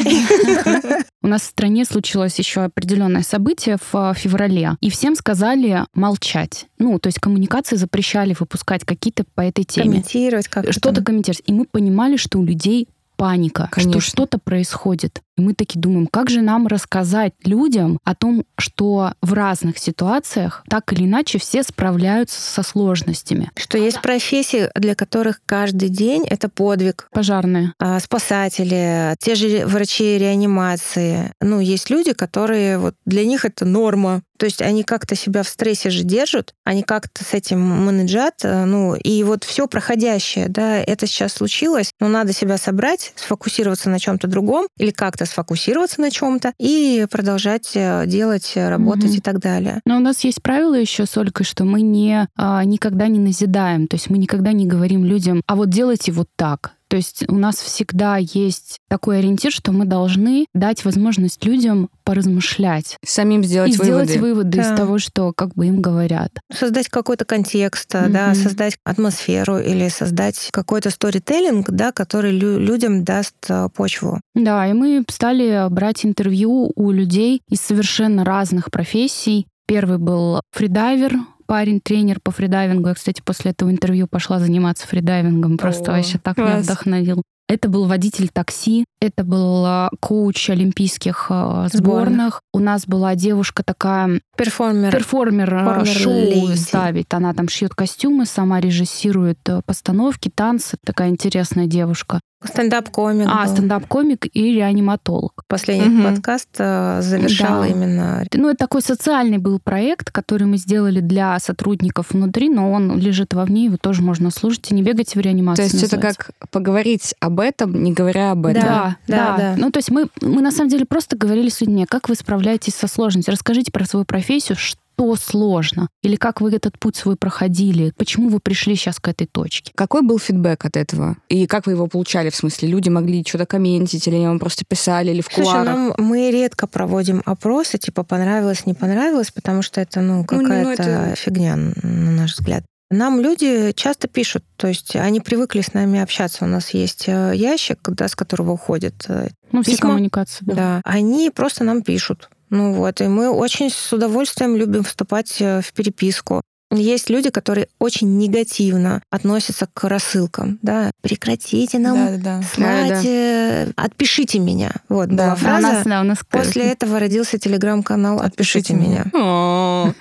У нас в стране случилось еще определенное событие в э, феврале, и всем сказали молчать. Ну, то есть коммуникации запрещали выпускать какие-то по этой теме. Комментировать как Что-то комментировать. И мы понимали, что у людей паника, Конечно. что что-то происходит. И мы такие думаем, как же нам рассказать людям о том, что в разных ситуациях так или иначе все справляются со сложностями. Что есть профессии, для которых каждый день это подвиг. Пожарные. А, Спасатели, те же врачи реанимации. Ну, есть люди, которые вот для них это норма. То есть они как-то себя в стрессе же держат, они как-то с этим менеджат, э, ну, и вот все проходящее, да, это сейчас случилось, но надо себя собрать, сфокусироваться на чем-то другом или как-то сфокусироваться на чем-то и продолжать э, делать, э, работать Мгм. и так далее. Но у нас есть правило еще с Олькой, что мы не, а, никогда не назидаем, то есть мы никогда не говорим людям, а вот делайте вот так. То есть у нас всегда есть такой ориентир, что мы должны дать возможность людям поразмышлять Самим сделать и сделать выводы. выводы Да. из того, что как бы им говорят. создать какой-то контекст, э, да, создать атмосферу или создать какой-то сторителлинг, да, который лю- людям даст э, почву. Да, и мы стали брать интервью у людей из совершенно разных профессий. Первый был фридайвер, парень, тренер по фридайвингу. Я, кстати, после этого интервью пошла заниматься фридайвингом. Просто О, вообще так меня класс. вдохновил. Это был водитель такси, это был а, коуч олимпийских а, сборных. Сборных. У нас была девушка такая, Перформер. перформер, а, Перформер шоу леди. ставит. Она там шьет костюмы, сама режиссирует а, постановки, танцы. Такая интересная девушка. Стендап-комик. А, был. стендап-комик и реаниматолог. Последний Мгм. подкаст э, завершал Да. именно Ну, это такой социальный был проект, который мы сделали для сотрудников внутри, но он лежит вовне, его тоже можно слушать и не бегать в То реанимацию. есть это называется. как поговорить об этом, не говоря об этом. Да, да, Да, да. Ну, то есть мы, мы на самом деле просто говорили с людьми, как вы справляетесь со сложностью. Расскажите про свою профессию, что сложно, или как вы этот путь свой проходили, почему вы пришли сейчас к этой точке. Какой был фидбэк от этого? И как вы его получали? В смысле, люди могли что-то комментить, или вам просто писали, или в Слушай, кулуарах? нам, мы редко проводим опросы, типа понравилось, не понравилось, потому что это, ну, Ну, ну, какая-то это- фигня, на наш взгляд. Нам люди часто пишут, то есть они привыкли с нами общаться. У нас есть э, ящик, да, с которого уходят э, Ну, все Письма? коммуникации, да. Да. Они просто нам пишут. Ну вот, и мы очень с удовольствием любим вступать э, в переписку. Есть люди, которые очень негативно относятся к рассылкам. Да? Прекратите нам Да, да, да. слать, э, отпишите меня. Вот Да. была А А у фраза. нас, да, у нас После этого родился телеграм-канал «Отпишите Отпишите меня». О,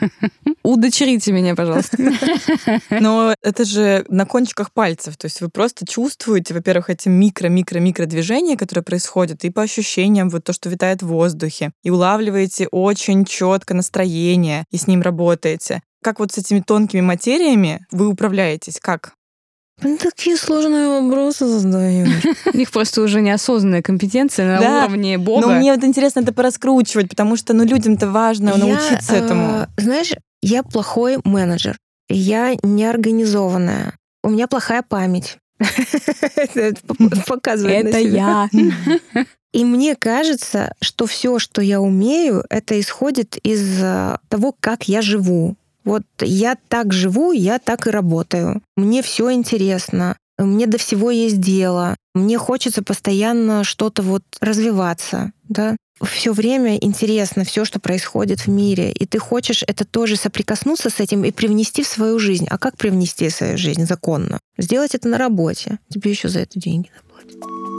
Удочерите меня, пожалуйста. Но это же на кончиках пальцев. То есть вы просто чувствуете, во-первых, эти микро-микро-микро движения, которые происходят, и по ощущениям вот то, что витает в воздухе, и улавливаете очень четко настроение, и с ним работаете. Как вот с этими тонкими материями вы управляетесь? Как? Ну, Такие сложные вопросы задаешь. У них просто уже неосознанная компетенция на уровне бога. Но мне вот интересно это пораскручивать, потому что ну, людям-то важно научиться э, этому. Знаешь, я плохой менеджер. Я неорганизованная. У меня плохая память. Это показывает Это я. И мне кажется, что все, что я умею, это исходит из э, того, как я живу. Вот я так живу, я так и работаю. Мне все интересно. Мне до всего есть дело. Мне хочется постоянно что-то вот развиваться, да. Все время интересно все, что происходит в мире, и ты хочешь это тоже соприкоснуться с этим и привнести в свою жизнь. А как привнести в свою жизнь законно? Сделать это на работе. Тебе еще за это деньги заплатят.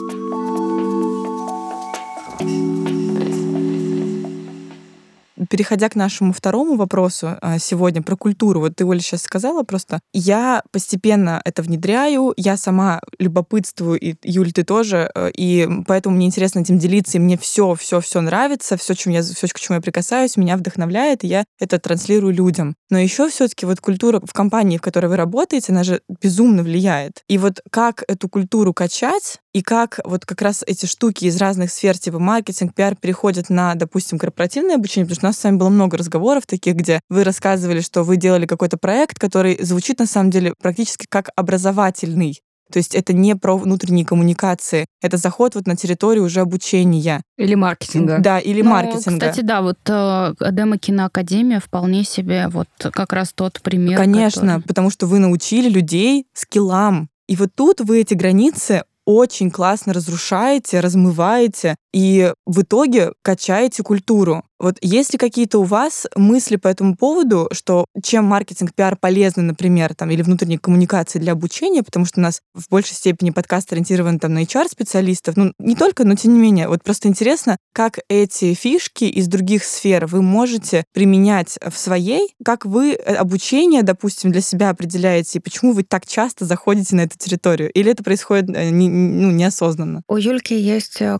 Переходя к нашему второму вопросу а, сегодня про культуру, вот ты, Оля, сейчас сказала просто, я постепенно это внедряю, я сама любопытствую, и, Юль, ты тоже, э, и поэтому мне интересно этим делиться, и мне все, все, все нравится, все, чем я, все, к чему я прикасаюсь, меня вдохновляет, и я это транслирую людям. Но еще все-таки вот культура в компании, в которой вы работаете, она же безумно влияет. И вот как эту культуру качать, и как вот как раз эти штуки из разных сфер, типа маркетинг, пиар, переходят на, допустим, корпоративное обучение, потому что нас с вами было много разговоров таких, где вы рассказывали, что вы делали какой-то проект, который звучит на самом деле практически как образовательный. То есть это не про внутренние коммуникации, это заход вот на территорию уже обучения. Или маркетинга. Да, или Ну, маркетинга. Кстати, да, вот э, демо-киноакадемия вполне себе вот как раз тот пример. Конечно, который- потому что вы научили людей скиллам. И вот тут вы эти границы очень классно разрушаете, размываете и в итоге качаете культуру. Вот есть ли какие-то у вас мысли по этому поводу, что чем маркетинг, пиар полезны, например, там, или внутренние коммуникации для обучения, потому что у нас в большей степени подкаст ориентирован там, на HR-специалистов, ну, не только, но тем не менее. Вот просто интересно, как эти фишки из других сфер вы можете применять в своей, как вы э, обучение, допустим, для себя определяете, и почему вы так часто заходите на эту территорию? Или это происходит э, ну, неосознанно? У Юльки есть э,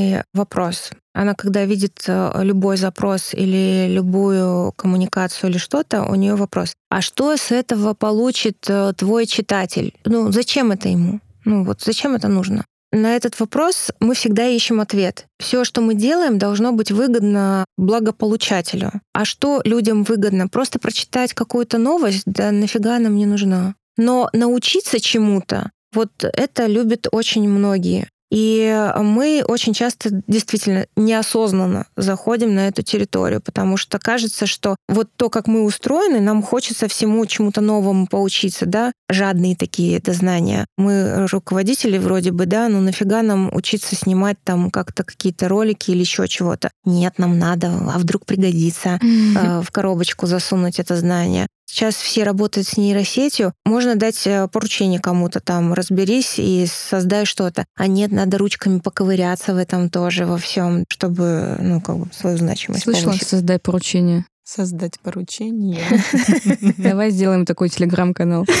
классный вопрос. Она, когда видит э, любой запрос или любую коммуникацию или что-то, у нее вопрос. А что с этого получит э, твой читатель? Ну, зачем это ему? Ну, вот зачем это нужно? На этот вопрос мы всегда ищем ответ. Все, что мы делаем, должно быть выгодно благополучателю. А что людям выгодно? Просто прочитать какую-то новость? Да нафига она мне нужна? Но научиться чему-то, вот это любят очень многие. И мы очень часто действительно неосознанно заходим на эту территорию, потому что кажется, что вот то, как мы устроены, нам хочется всему чему-то новому поучиться, да, жадные такие это знания. Мы руководители вроде бы, да, но нафига нам учиться снимать там как-то какие-то ролики или еще чего-то? Нет, нам надо, а вдруг пригодится э, в коробочку засунуть это знание. Сейчас все работают с нейросетью. Можно дать э, поручение кому-то там, разберись и создай что-то. А нет, надо ручками поковыряться в этом тоже, во всем, чтобы, ну, как бы свою значимость Слышала? Создай поручение. Создать поручение. Давай сделаем такой телеграм-канал.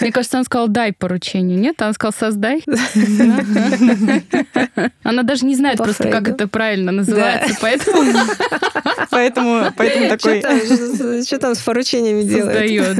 Мне кажется, он сказал дай поручение. Нет, он сказал создай. Она даже не знает просто, как это правильно называется, поэтому Поэтому, поэтому такой... Что там, с поручениями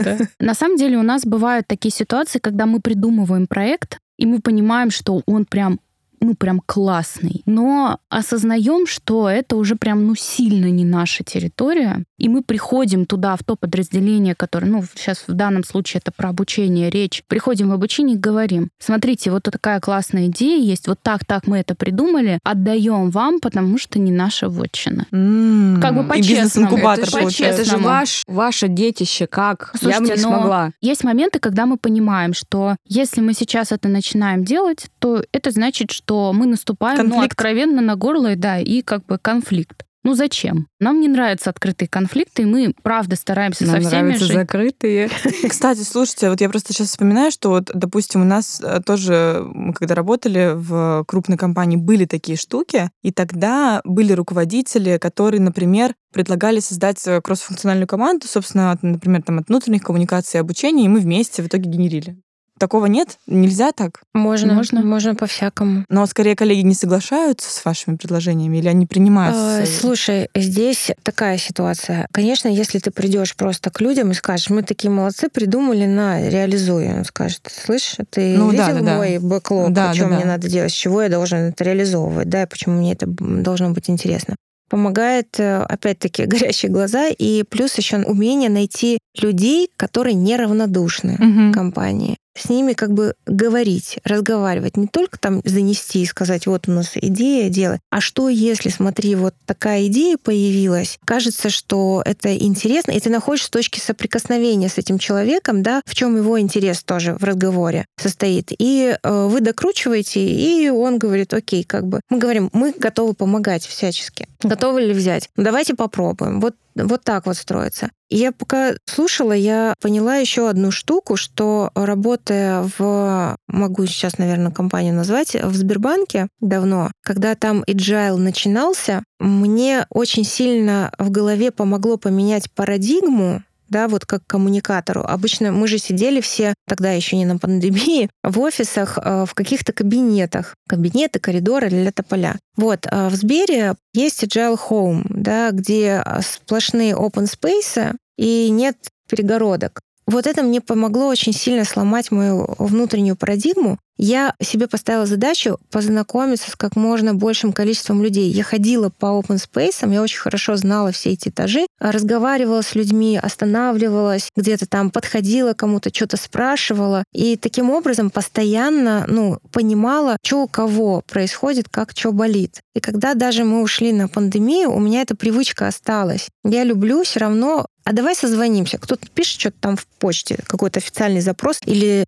да. На самом деле у нас бывают такие ситуации, когда мы придумываем проект, и мы понимаем, что он прям ну, прям классный. Но осознаем, что это уже прям, ну, сильно не наша территория. И мы приходим туда, в то подразделение, которое, ну, сейчас в данном случае это про обучение речь. Приходим в обучение и говорим, смотрите, вот такая классная идея есть, вот так, так мы это придумали, отдаем вам, потому что не наша вотчина. М, Как бы по-честному. Это же получается. Это же ваш, ваше детище, как? Я бы Слушайте, не но- смогла. Есть моменты, когда мы понимаем, что если мы сейчас это начинаем делать, то это значит, что мы наступаем, ну, Конфликт. откровенно на горло, да, и как бы конфликт. Ну зачем? Нам не нравятся открытые конфликты, и мы, правда, стараемся Нам со всеми нравятся жить. закрытые. Кстати, слушайте, вот я просто сейчас вспоминаю, что вот, допустим, у нас э, тоже, мы когда работали в крупной компании, были такие штуки, и тогда были руководители, которые, например, предлагали создать э, кроссфункциональную команду, собственно, от, например, там, от внутренних коммуникаций и обучения, и мы вместе в итоге генерили. Такого нет? Нельзя так? Можно, Можно. можно, по-всякому. Но скорее коллеги не соглашаются с вашими предложениями или они принимают? С- Слушай, здесь такая ситуация. Конечно, если ты придешь просто к людям и скажешь, мы такие молодцы, придумали, на, реализуй. Он скажет, слышь, ты Ну да, видел да, да. мой бэклог, Да, что да, мне да. надо делать, с чего я должен это реализовывать, да, и почему мне это должно быть интересно. Помогает, э, опять-таки, горящие глаза и плюс еще умение найти людей, которые неравнодушны Мгм. компании. С ними как бы говорить, разговаривать, не только там занести и сказать, вот у нас идея, делай, а что если, смотри, вот такая идея появилась, кажется, что это интересно, и ты находишь точки соприкосновения с этим человеком, да, в чем его интерес тоже в разговоре состоит. И э, вы докручиваете, и он говорит, окей, как бы, мы говорим, мы готовы помогать всячески. Готовы ли взять? Ну, давайте попробуем. Вот вот так вот строится. Я пока слушала, я поняла еще одну штуку, что работая в, могу сейчас, наверное, компанию назвать, в Сбербанке давно, когда там agile начинался, мне очень сильно в голове помогло поменять парадигму да, вот как коммуникатору. Обычно мы же сидели все, тогда еще не на пандемии, в офисах, э, в каких-то кабинетах. Кабинеты, коридоры, ля тополя. Вот, а в Сбере есть Agile Home, да, где а, сплошные open space и нет перегородок. Вот это мне помогло очень сильно сломать мою внутреннюю парадигму. Я себе поставила задачу познакомиться с как можно большим количеством людей. Я ходила по open space, я очень хорошо знала все эти этажи, разговаривала с людьми, останавливалась, где-то там подходила кому-то, что-то спрашивала. И таким образом постоянно ну, понимала, что у кого происходит, как что болит. И когда даже мы ушли на пандемию, у меня эта привычка осталась. Я люблю все равно а давай созвонимся. Кто-то пишет что-то там в почте, какой-то официальный запрос или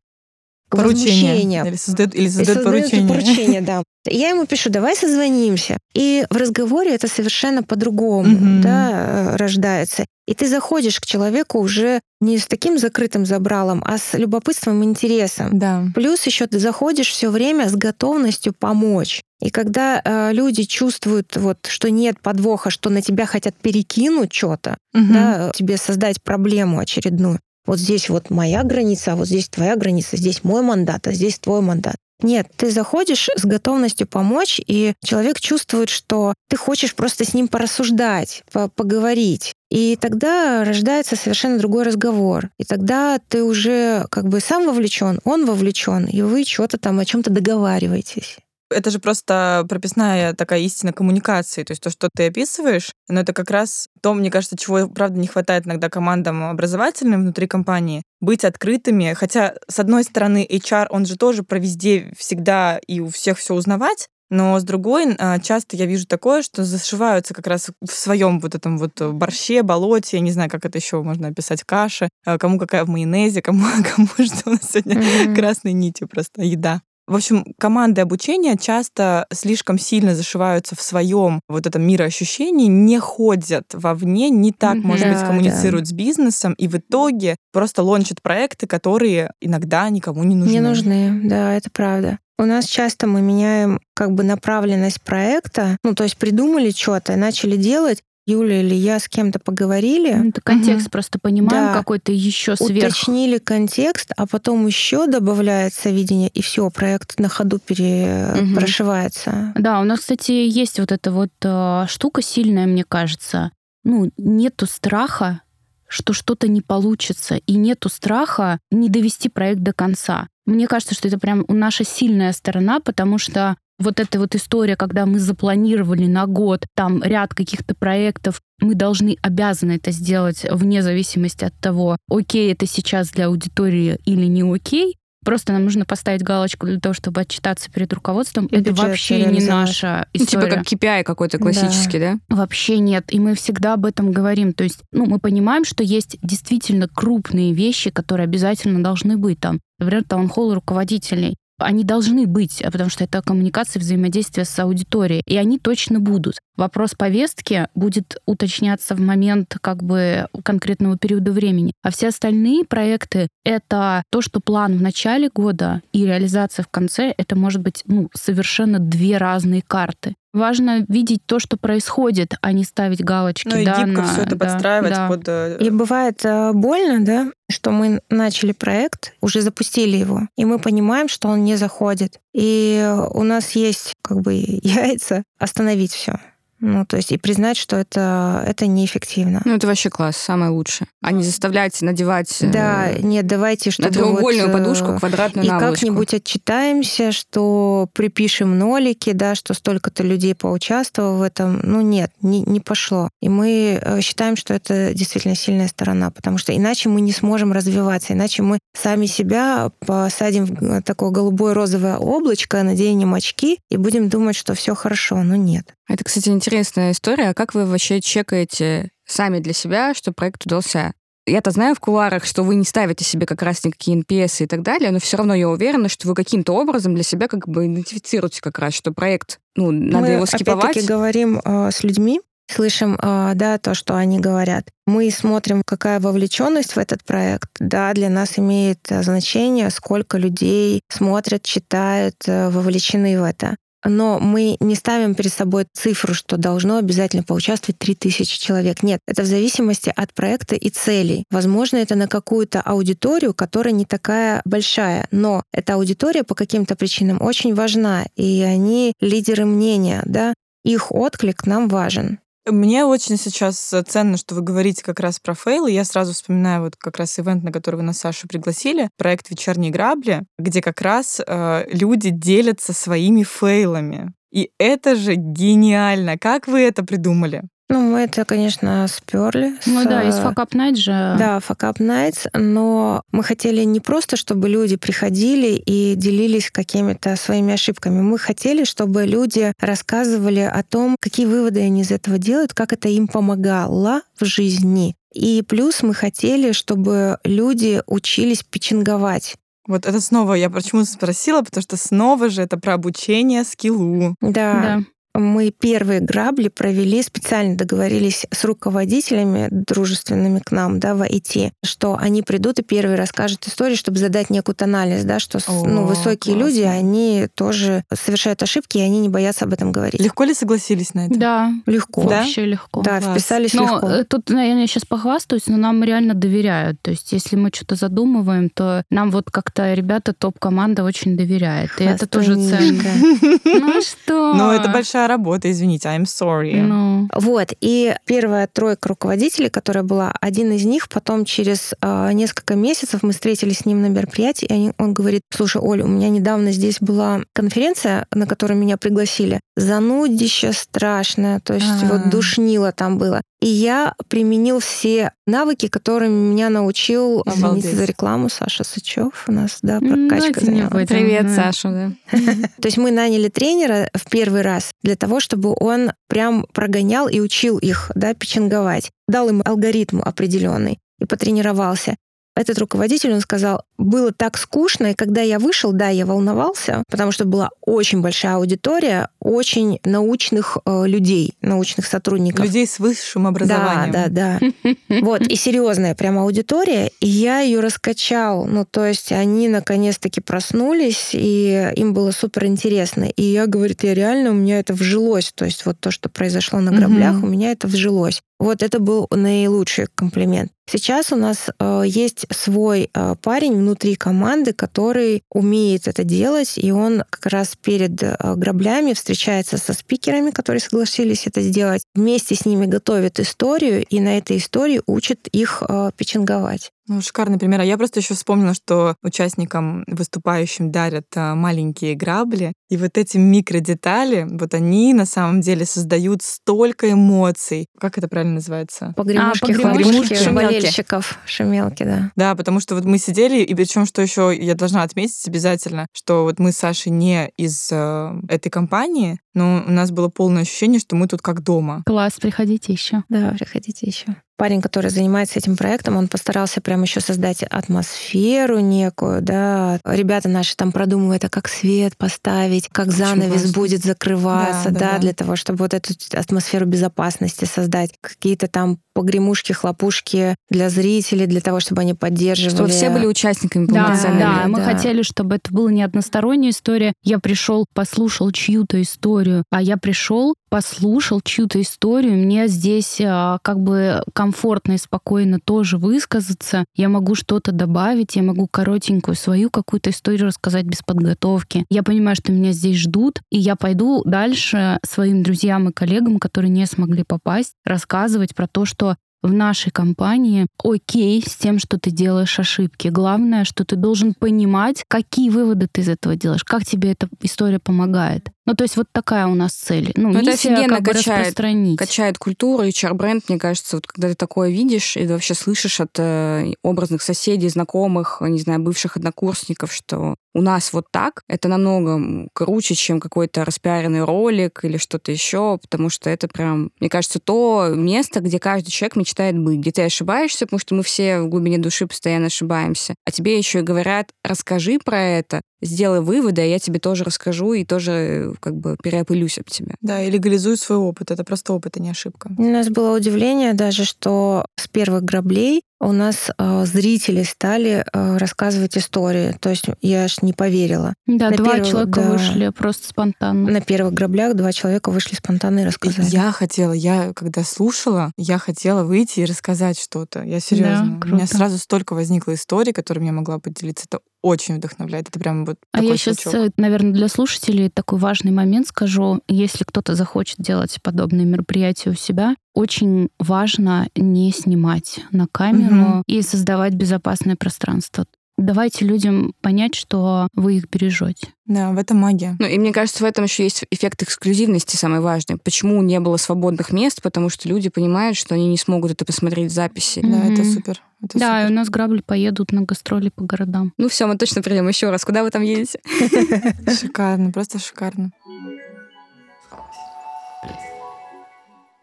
Поручение. возмущение. Или создает, или И создает поручение. поручение, да. Я ему пишу, давай созвонимся. И в разговоре это совершенно по-другому Мгм. да, рождается. И ты заходишь к человеку уже не с таким закрытым забралом, а с любопытством и интересом. Да. Плюс еще ты заходишь все время с готовностью помочь. И когда э, люди чувствуют, вот, что нет подвоха, что на тебя хотят перекинуть что-то, Мгм. да, тебе создать проблему очередную. Вот здесь вот моя граница, а вот здесь твоя граница, здесь мой мандат, а здесь твой мандат. Нет, ты заходишь с готовностью помочь, и человек чувствует, что ты хочешь просто с ним порассуждать, по- поговорить. И тогда рождается совершенно другой разговор. И тогда ты уже как бы сам вовлечен, он вовлечен, и вы что-то там о чем-то договариваетесь. Это же просто прописная такая истина коммуникации. То есть то, что ты описываешь, но это как раз то, мне кажется, чего, правда, не хватает иногда командам образовательным внутри компании. Быть открытыми. Хотя, с одной стороны, HR, он же тоже про везде всегда и у всех все узнавать, но с другой, а, часто я вижу такое, что зашиваются как раз в своем вот этом вот борще, болоте, я не знаю, как это еще можно описать, каше, а, кому какая в майонезе, кому, кому что у нас сегодня Мгм. красной нитью просто еда. В общем, команды обучения часто слишком сильно зашиваются в своем вот этом мироощущении, не ходят вовне, не так, может быть, Да, коммуницируют с бизнесом, и в итоге просто лончат проекты, которые иногда никому не нужны. Не нужны, да, это правда. У нас часто мы меняем как бы направленность проекта, ну то есть придумали что-то, начали делать, Юля или я с кем-то поговорили, Ну, это контекст Мгм. просто понимаем Да. какой-то еще сверх. уточнили контекст, а потом еще добавляется видение, и все, проект на ходу пере... Мгм. прошивается. Да, у нас, кстати, есть вот эта вот э, штука сильная, мне кажется. Ну, нету страха, что что-то не получится, и нету страха не довести проект до конца. Мне кажется, что это прям наша сильная сторона, потому что вот эта вот история, когда мы запланировали на год там ряд каких-то проектов, мы должны, обязаны это сделать вне зависимости от того, окей это сейчас для аудитории или не окей. Просто нам нужно поставить галочку для того, чтобы отчитаться перед руководством. И это вообще не наша Ну, история. Типа как KPI какой-то классический, да? Вообще нет. И мы всегда об этом говорим. То есть, ну, мы понимаем, что есть действительно крупные вещи, которые обязательно должны быть там. Например, таунхолл руководителей. Они должны быть, потому что это коммуникация, взаимодействие с аудиторией, и они точно будут. Вопрос повестки будет уточняться в момент как бы конкретного периода времени. А все остальные проекты — это то, что план в начале года и реализация в конце — это может быть ну, совершенно две разные карты. Важно видеть то, что происходит, а не ставить галочки. Ну и да, гибко на- все это да, подстраивать да. под... э, И бывает э, больно, да, что мы начали проект, уже запустили его, и мы понимаем, что он не заходит. И у нас есть как бы яйца остановить все. Ну, то есть и признать, что это, это неэффективно. Ну, это вообще класс, самое лучшее. А не заставлять надевать э, Да, нет, давайте, чтобы на треугольную вот, э, подушку квадратную и наволочку. как-нибудь отчитаемся, что припишем нолики, да, что столько-то людей поучаствовало в этом. Ну нет, не, не пошло. И мы э, считаем, что это действительно сильная сторона, потому что иначе мы не сможем развиваться, иначе мы сами себя посадим в такое голубое розовое облачко, наденем очки и будем думать, что все хорошо. Но нет. Это, кстати, интересная история. А как вы вообще чекаете сами для себя, что проект удался? Я-то знаю в кулуарах, что вы не ставите себе как раз никакие NPS и так далее, но все равно я уверена, что вы каким-то образом для себя как бы идентифицируете как раз, что проект, ну, надо мы его скиповать. опять-таки говорим э, с людьми, слышим, э, да, то, что они говорят. Мы смотрим, какая вовлеченность в этот проект. Да, для нас имеет значение, сколько людей смотрят, читают, вовлечены в это. Но мы не ставим перед собой цифру, что должно обязательно поучаствовать 3000 человек. Нет, это в зависимости от проекта и целей. Возможно, это на какую-то аудиторию, которая не такая большая, но эта аудитория по каким-то причинам очень важна, и они лидеры мнения, да, их отклик нам важен. Мне очень сейчас э, ценно, что вы говорите как раз про фейлы. Я сразу вспоминаю вот как раз ивент, на который вы нас, Сашу, пригласили, проект «Вечерние грабли», где как раз э, люди делятся своими фейлами. И это же гениально. Как вы это придумали? Ну, мы это, конечно, сперли. Ну с, да, из Fuck Up Night же... Да, Fuck Up Nights, но мы хотели не просто, чтобы люди приходили и делились какими-то своими ошибками. Мы хотели, чтобы люди рассказывали о том, какие выводы они из этого делают, как это им помогало в жизни. И плюс мы хотели, чтобы люди учились печенговать. Вот это снова, я почему спросила, потому что снова же это про обучение скиллу. Да. Да. Мы первые грабли провели, специально договорились с руководителями дружественными к нам, да, в IT, что они придут и первые расскажут историю, чтобы задать некую тональность, да, что О, ну, высокие классно. люди, они тоже совершают ошибки, и они не боятся об этом говорить. Легко ли согласились на это? Да, Легко. Да? вообще легко. Да, Класс. вписались Но легко. э, тут, наверное, я сейчас похвастаюсь, но нам реально доверяют. То есть, если мы что-то задумываем, то нам вот как-то ребята, топ-команда очень доверяет. И это тоже ценно. Ну что? Но это большая работа, извините, I'm sorry. Ну, Вот, и первая тройка руководителей, которая была, один из них, потом через э, несколько месяцев мы встретились с ним на мероприятии, и они- он говорит, слушай, Оля, у меня недавно здесь была конференция, на которую меня пригласили, занудище страшное, то есть А. вот душнило там было. И я применил все навыки, которыми меня научил, Обалдеть. извините за рекламу, Саша Сычев у нас, да, М, прокачка не заняла. будем. Привет, Да. Саша, да. То есть мы наняли тренера в первый раз для того, чтобы он прям прогонял и учил их да, печенговать. Дал им алгоритм определенный и потренировался. Этот руководитель, он сказал, было так скучно, и когда я вышел, да, я волновался, потому что была очень большая аудитория, очень научных э, людей, научных сотрудников. Людей с высшим образованием. Да, да, да. Вот, и серьезная прям аудитория, и я ее раскачал. Ну, то есть они наконец-таки проснулись, и им было супер интересно. И я, говорит, я реально, у меня это вжилось. То есть вот то, что произошло на граблях, у меня это вжилось. Вот это был наилучший комплимент. Сейчас у нас э, есть свой э, парень внутри команды, который умеет это делать, и он как раз перед э, граблями встречается со спикерами, которые согласились это сделать, вместе с ними готовит историю, и на этой истории учит их э, печенговать. Ну, шикарный пример. А я просто еще вспомнила, что участникам, выступающим дарят а, маленькие грабли. И вот эти микродетали, вот они на самом деле создают столько эмоций. Как это правильно называется? Погремушки, погремушки, хлопушки, шумелки. болельщиков, шумелки, да. Да, потому что вот мы сидели, и причем, что еще я должна отметить обязательно, что вот мы с Сашей не из э, этой компании, но у нас было полное ощущение, что мы тут как дома. класс, приходите еще. Да, приходите еще. Парень, который занимается этим проектом, он постарался прям еще создать атмосферу некую, да. Ребята наши там продумывают, а как свет поставить, как Очень занавес важно. будет закрываться, да, да, да, для того, чтобы вот эту атмосферу безопасности создать. Какие-то там погремушки, хлопушки для зрителей, для того, чтобы они поддерживали. Чтобы все были участниками полноценными. Да, да, мы да. хотели, чтобы это была не односторонняя история. Я пришел, послушал чью-то историю, а я пришел, послушал чью-то историю, мне здесь а, как бы комфортно и спокойно тоже высказаться, я могу что-то добавить, я могу коротенькую свою какую-то историю рассказать без подготовки. Я понимаю, что меня здесь ждут, и я пойду дальше своим друзьям и коллегам, которые не смогли попасть, рассказывать про то, что в нашей компании окей с тем, что ты делаешь ошибки. Главное, что ты должен понимать, какие выводы ты из этого делаешь, как тебе эта история помогает. Ну, то есть вот такая у нас цель. Ну, Но это офигенно как бы качает, качает культуру и чар-бренд, мне кажется, вот когда ты такое видишь и вообще слышишь от э, образных соседей, знакомых, не знаю, бывших однокурсников, что у нас вот так, это намного круче, чем какой-то распиаренный ролик или что-то еще, потому что это прям, мне кажется, то место, где каждый человек мечтает быть, где ты ошибаешься, потому что мы все в глубине души постоянно ошибаемся, а тебе еще и говорят, расскажи про это, сделай выводы, а я тебе тоже расскажу и тоже как бы переопылюсь об тебя. Да, и легализуй свой опыт. Это просто опыт, а не ошибка. У нас было удивление даже, что с первых граблей у нас э, зрители стали э, рассказывать истории. То есть я аж не поверила. Да, на два первых, человека да, вышли просто спонтанно. На первых граблях два человека вышли спонтанно и рассказали. Я хотела, я когда слушала, я хотела выйти и рассказать что-то. Я серьезно. Да, У меня сразу столько возникло историй, которыми я могла поделиться. Это очень вдохновляет. Это прям вот А я сейчас, э, наверное, для слушателей такой важный момент скажу. Если кто-то захочет делать подобные мероприятия у себя, очень важно не снимать на камеру угу. и создавать безопасное пространство. Давайте людям понять, что вы их бережете. Да, в этом магия. Ну, и мне кажется, в этом еще есть эффект эксклюзивности самый важный. Почему не было свободных мест? Потому что люди понимают, что они не смогут это посмотреть в записи. Да, mm-hmm. это супер. Это да, супер. и у нас грабли поедут на гастроли по городам. Ну все, мы точно придем еще раз. Куда вы там едете? Шикарно, просто шикарно.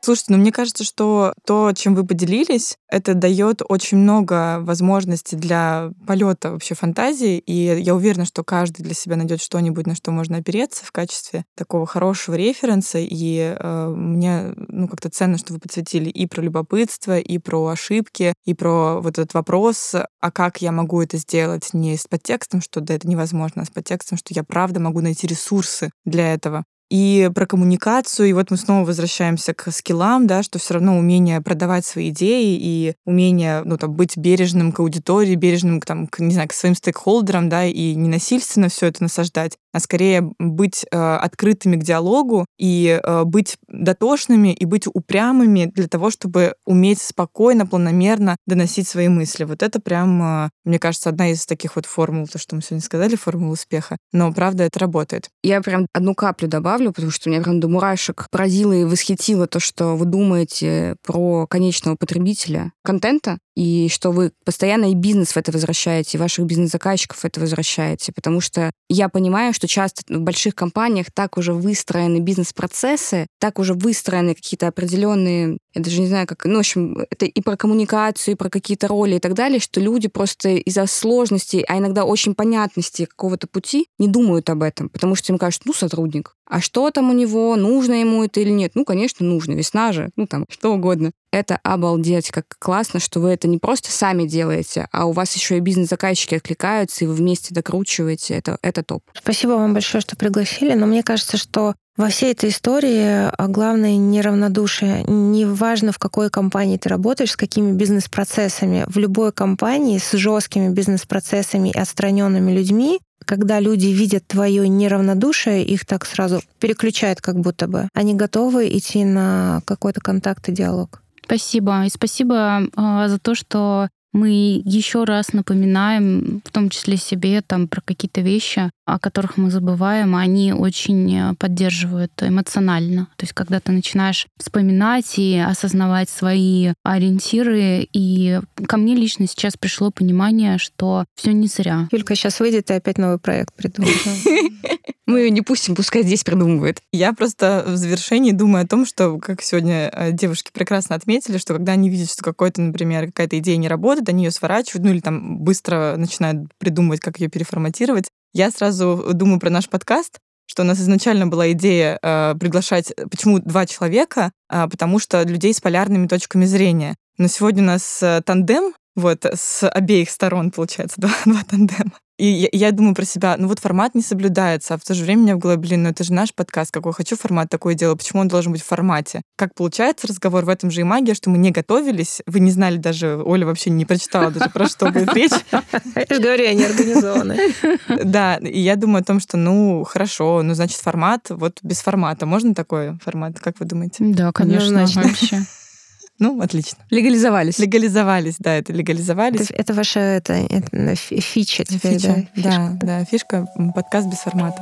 Слушайте, ну мне кажется, что то, чем вы поделились, это дает очень много возможностей для полета вообще фантазии, и я уверена, что каждый для себя найдет что-нибудь, на что можно опереться в качестве такого хорошего референса, и э, мне ну как-то ценно, что вы подсветили и про любопытство, и про ошибки, и про вот этот вопрос, а как я могу это сделать не с подтекстом, что да, это невозможно, а с подтекстом, что я правда могу найти ресурсы для этого и про коммуникацию. И вот мы снова возвращаемся к скиллам, да, что все равно умение продавать свои идеи и умение, ну, там, быть бережным к аудитории, бережным там, к, не знаю, к своим стейкхолдерам, да, и не насильственно все это насаждать, а скорее быть э, открытыми к диалогу и э, быть дотошными и быть упрямыми для того, чтобы уметь спокойно, планомерно доносить свои мысли. Вот это прям, э, мне кажется, одна из таких вот формул, то, что мы сегодня сказали, формул успеха. Но, правда, это работает. Я прям одну каплю добавлю, потому что меня прям до мурашек поразило и восхитило то, что вы думаете про конечного потребителя контента, и что вы постоянно и бизнес в это возвращаете, и ваших бизнес-заказчиков в это возвращаете, потому что я понимаю, что часто в больших компаниях так уже выстроены бизнес-процессы, так уже выстроены какие-то определенные, я даже не знаю, как, ну, в общем, это и про коммуникацию, и про какие-то роли и так далее, что люди просто из-за сложности, а иногда очень понятности какого-то пути не думают об этом, потому что им кажется, ну, сотрудник, а что там у него, нужно ему это или нет? Ну, конечно, нужно, весна же, ну, там, что угодно. Это обалдеть, как классно, что вы это не просто сами делаете, а у вас еще и бизнес-заказчики откликаются, и вы вместе докручиваете. Это, это топ. Спасибо вам большое, что пригласили, но мне кажется, что во всей этой истории а, главное неравнодушие. Неважно, в какой компании ты работаешь, с какими бизнес-процессами. В любой компании с жесткими бизнес-процессами и отстраненными людьми когда люди видят твое неравнодушие, их так сразу переключает как будто бы. Они готовы идти на какой-то контакт и диалог. Спасибо. И спасибо э, за то, что мы еще раз напоминаем, в том числе себе, там, про какие-то вещи. О которых мы забываем, они очень э, поддерживают эмоционально. То есть когда ты начинаешь вспоминать и осознавать свои ориентиры, и ко мне лично сейчас пришло понимание, что все не зря. Юлька сейчас выйдет и опять новый проект придумает. Мы ее не пустим, пускай здесь придумывает. Я просто в завершении думаю о том, что, как сегодня э, девушки прекрасно отметили, что когда они видят, что какой-то, например, какая-то идея не работает, они ее сворачивают, ну или там быстро начинают придумывать, как ее переформатировать. Я сразу думаю про наш подкаст, что у нас изначально была идея э, приглашать, почему два человека, э, потому что людей с полярными точками зрения. Но сегодня у нас э, тандем, вот, с обеих сторон, получается, два, два тандема. И я, я думаю про себя, ну вот формат не соблюдается, а в то же время у меня в голове, блин, ну это же наш подкаст, какой хочу формат, такое дело, почему он должен быть в формате? Как получается разговор, в этом же и магия, что мы не готовились, вы не знали даже, Оля вообще не прочитала даже, про что будет речь. Я же говорю, они организованы. Да, и я думаю о том, что, ну, хорошо, ну, значит, формат, вот без формата. Можно такой формат, как вы думаете? Да, конечно, Однозначно. вообще. Ну, отлично. Легализовались. Легализовались, да, это легализовались. Это, это ваша это, это фи- фича теперь, Фича. да? Да, фишка. да, фишка, м, подкаст без формата.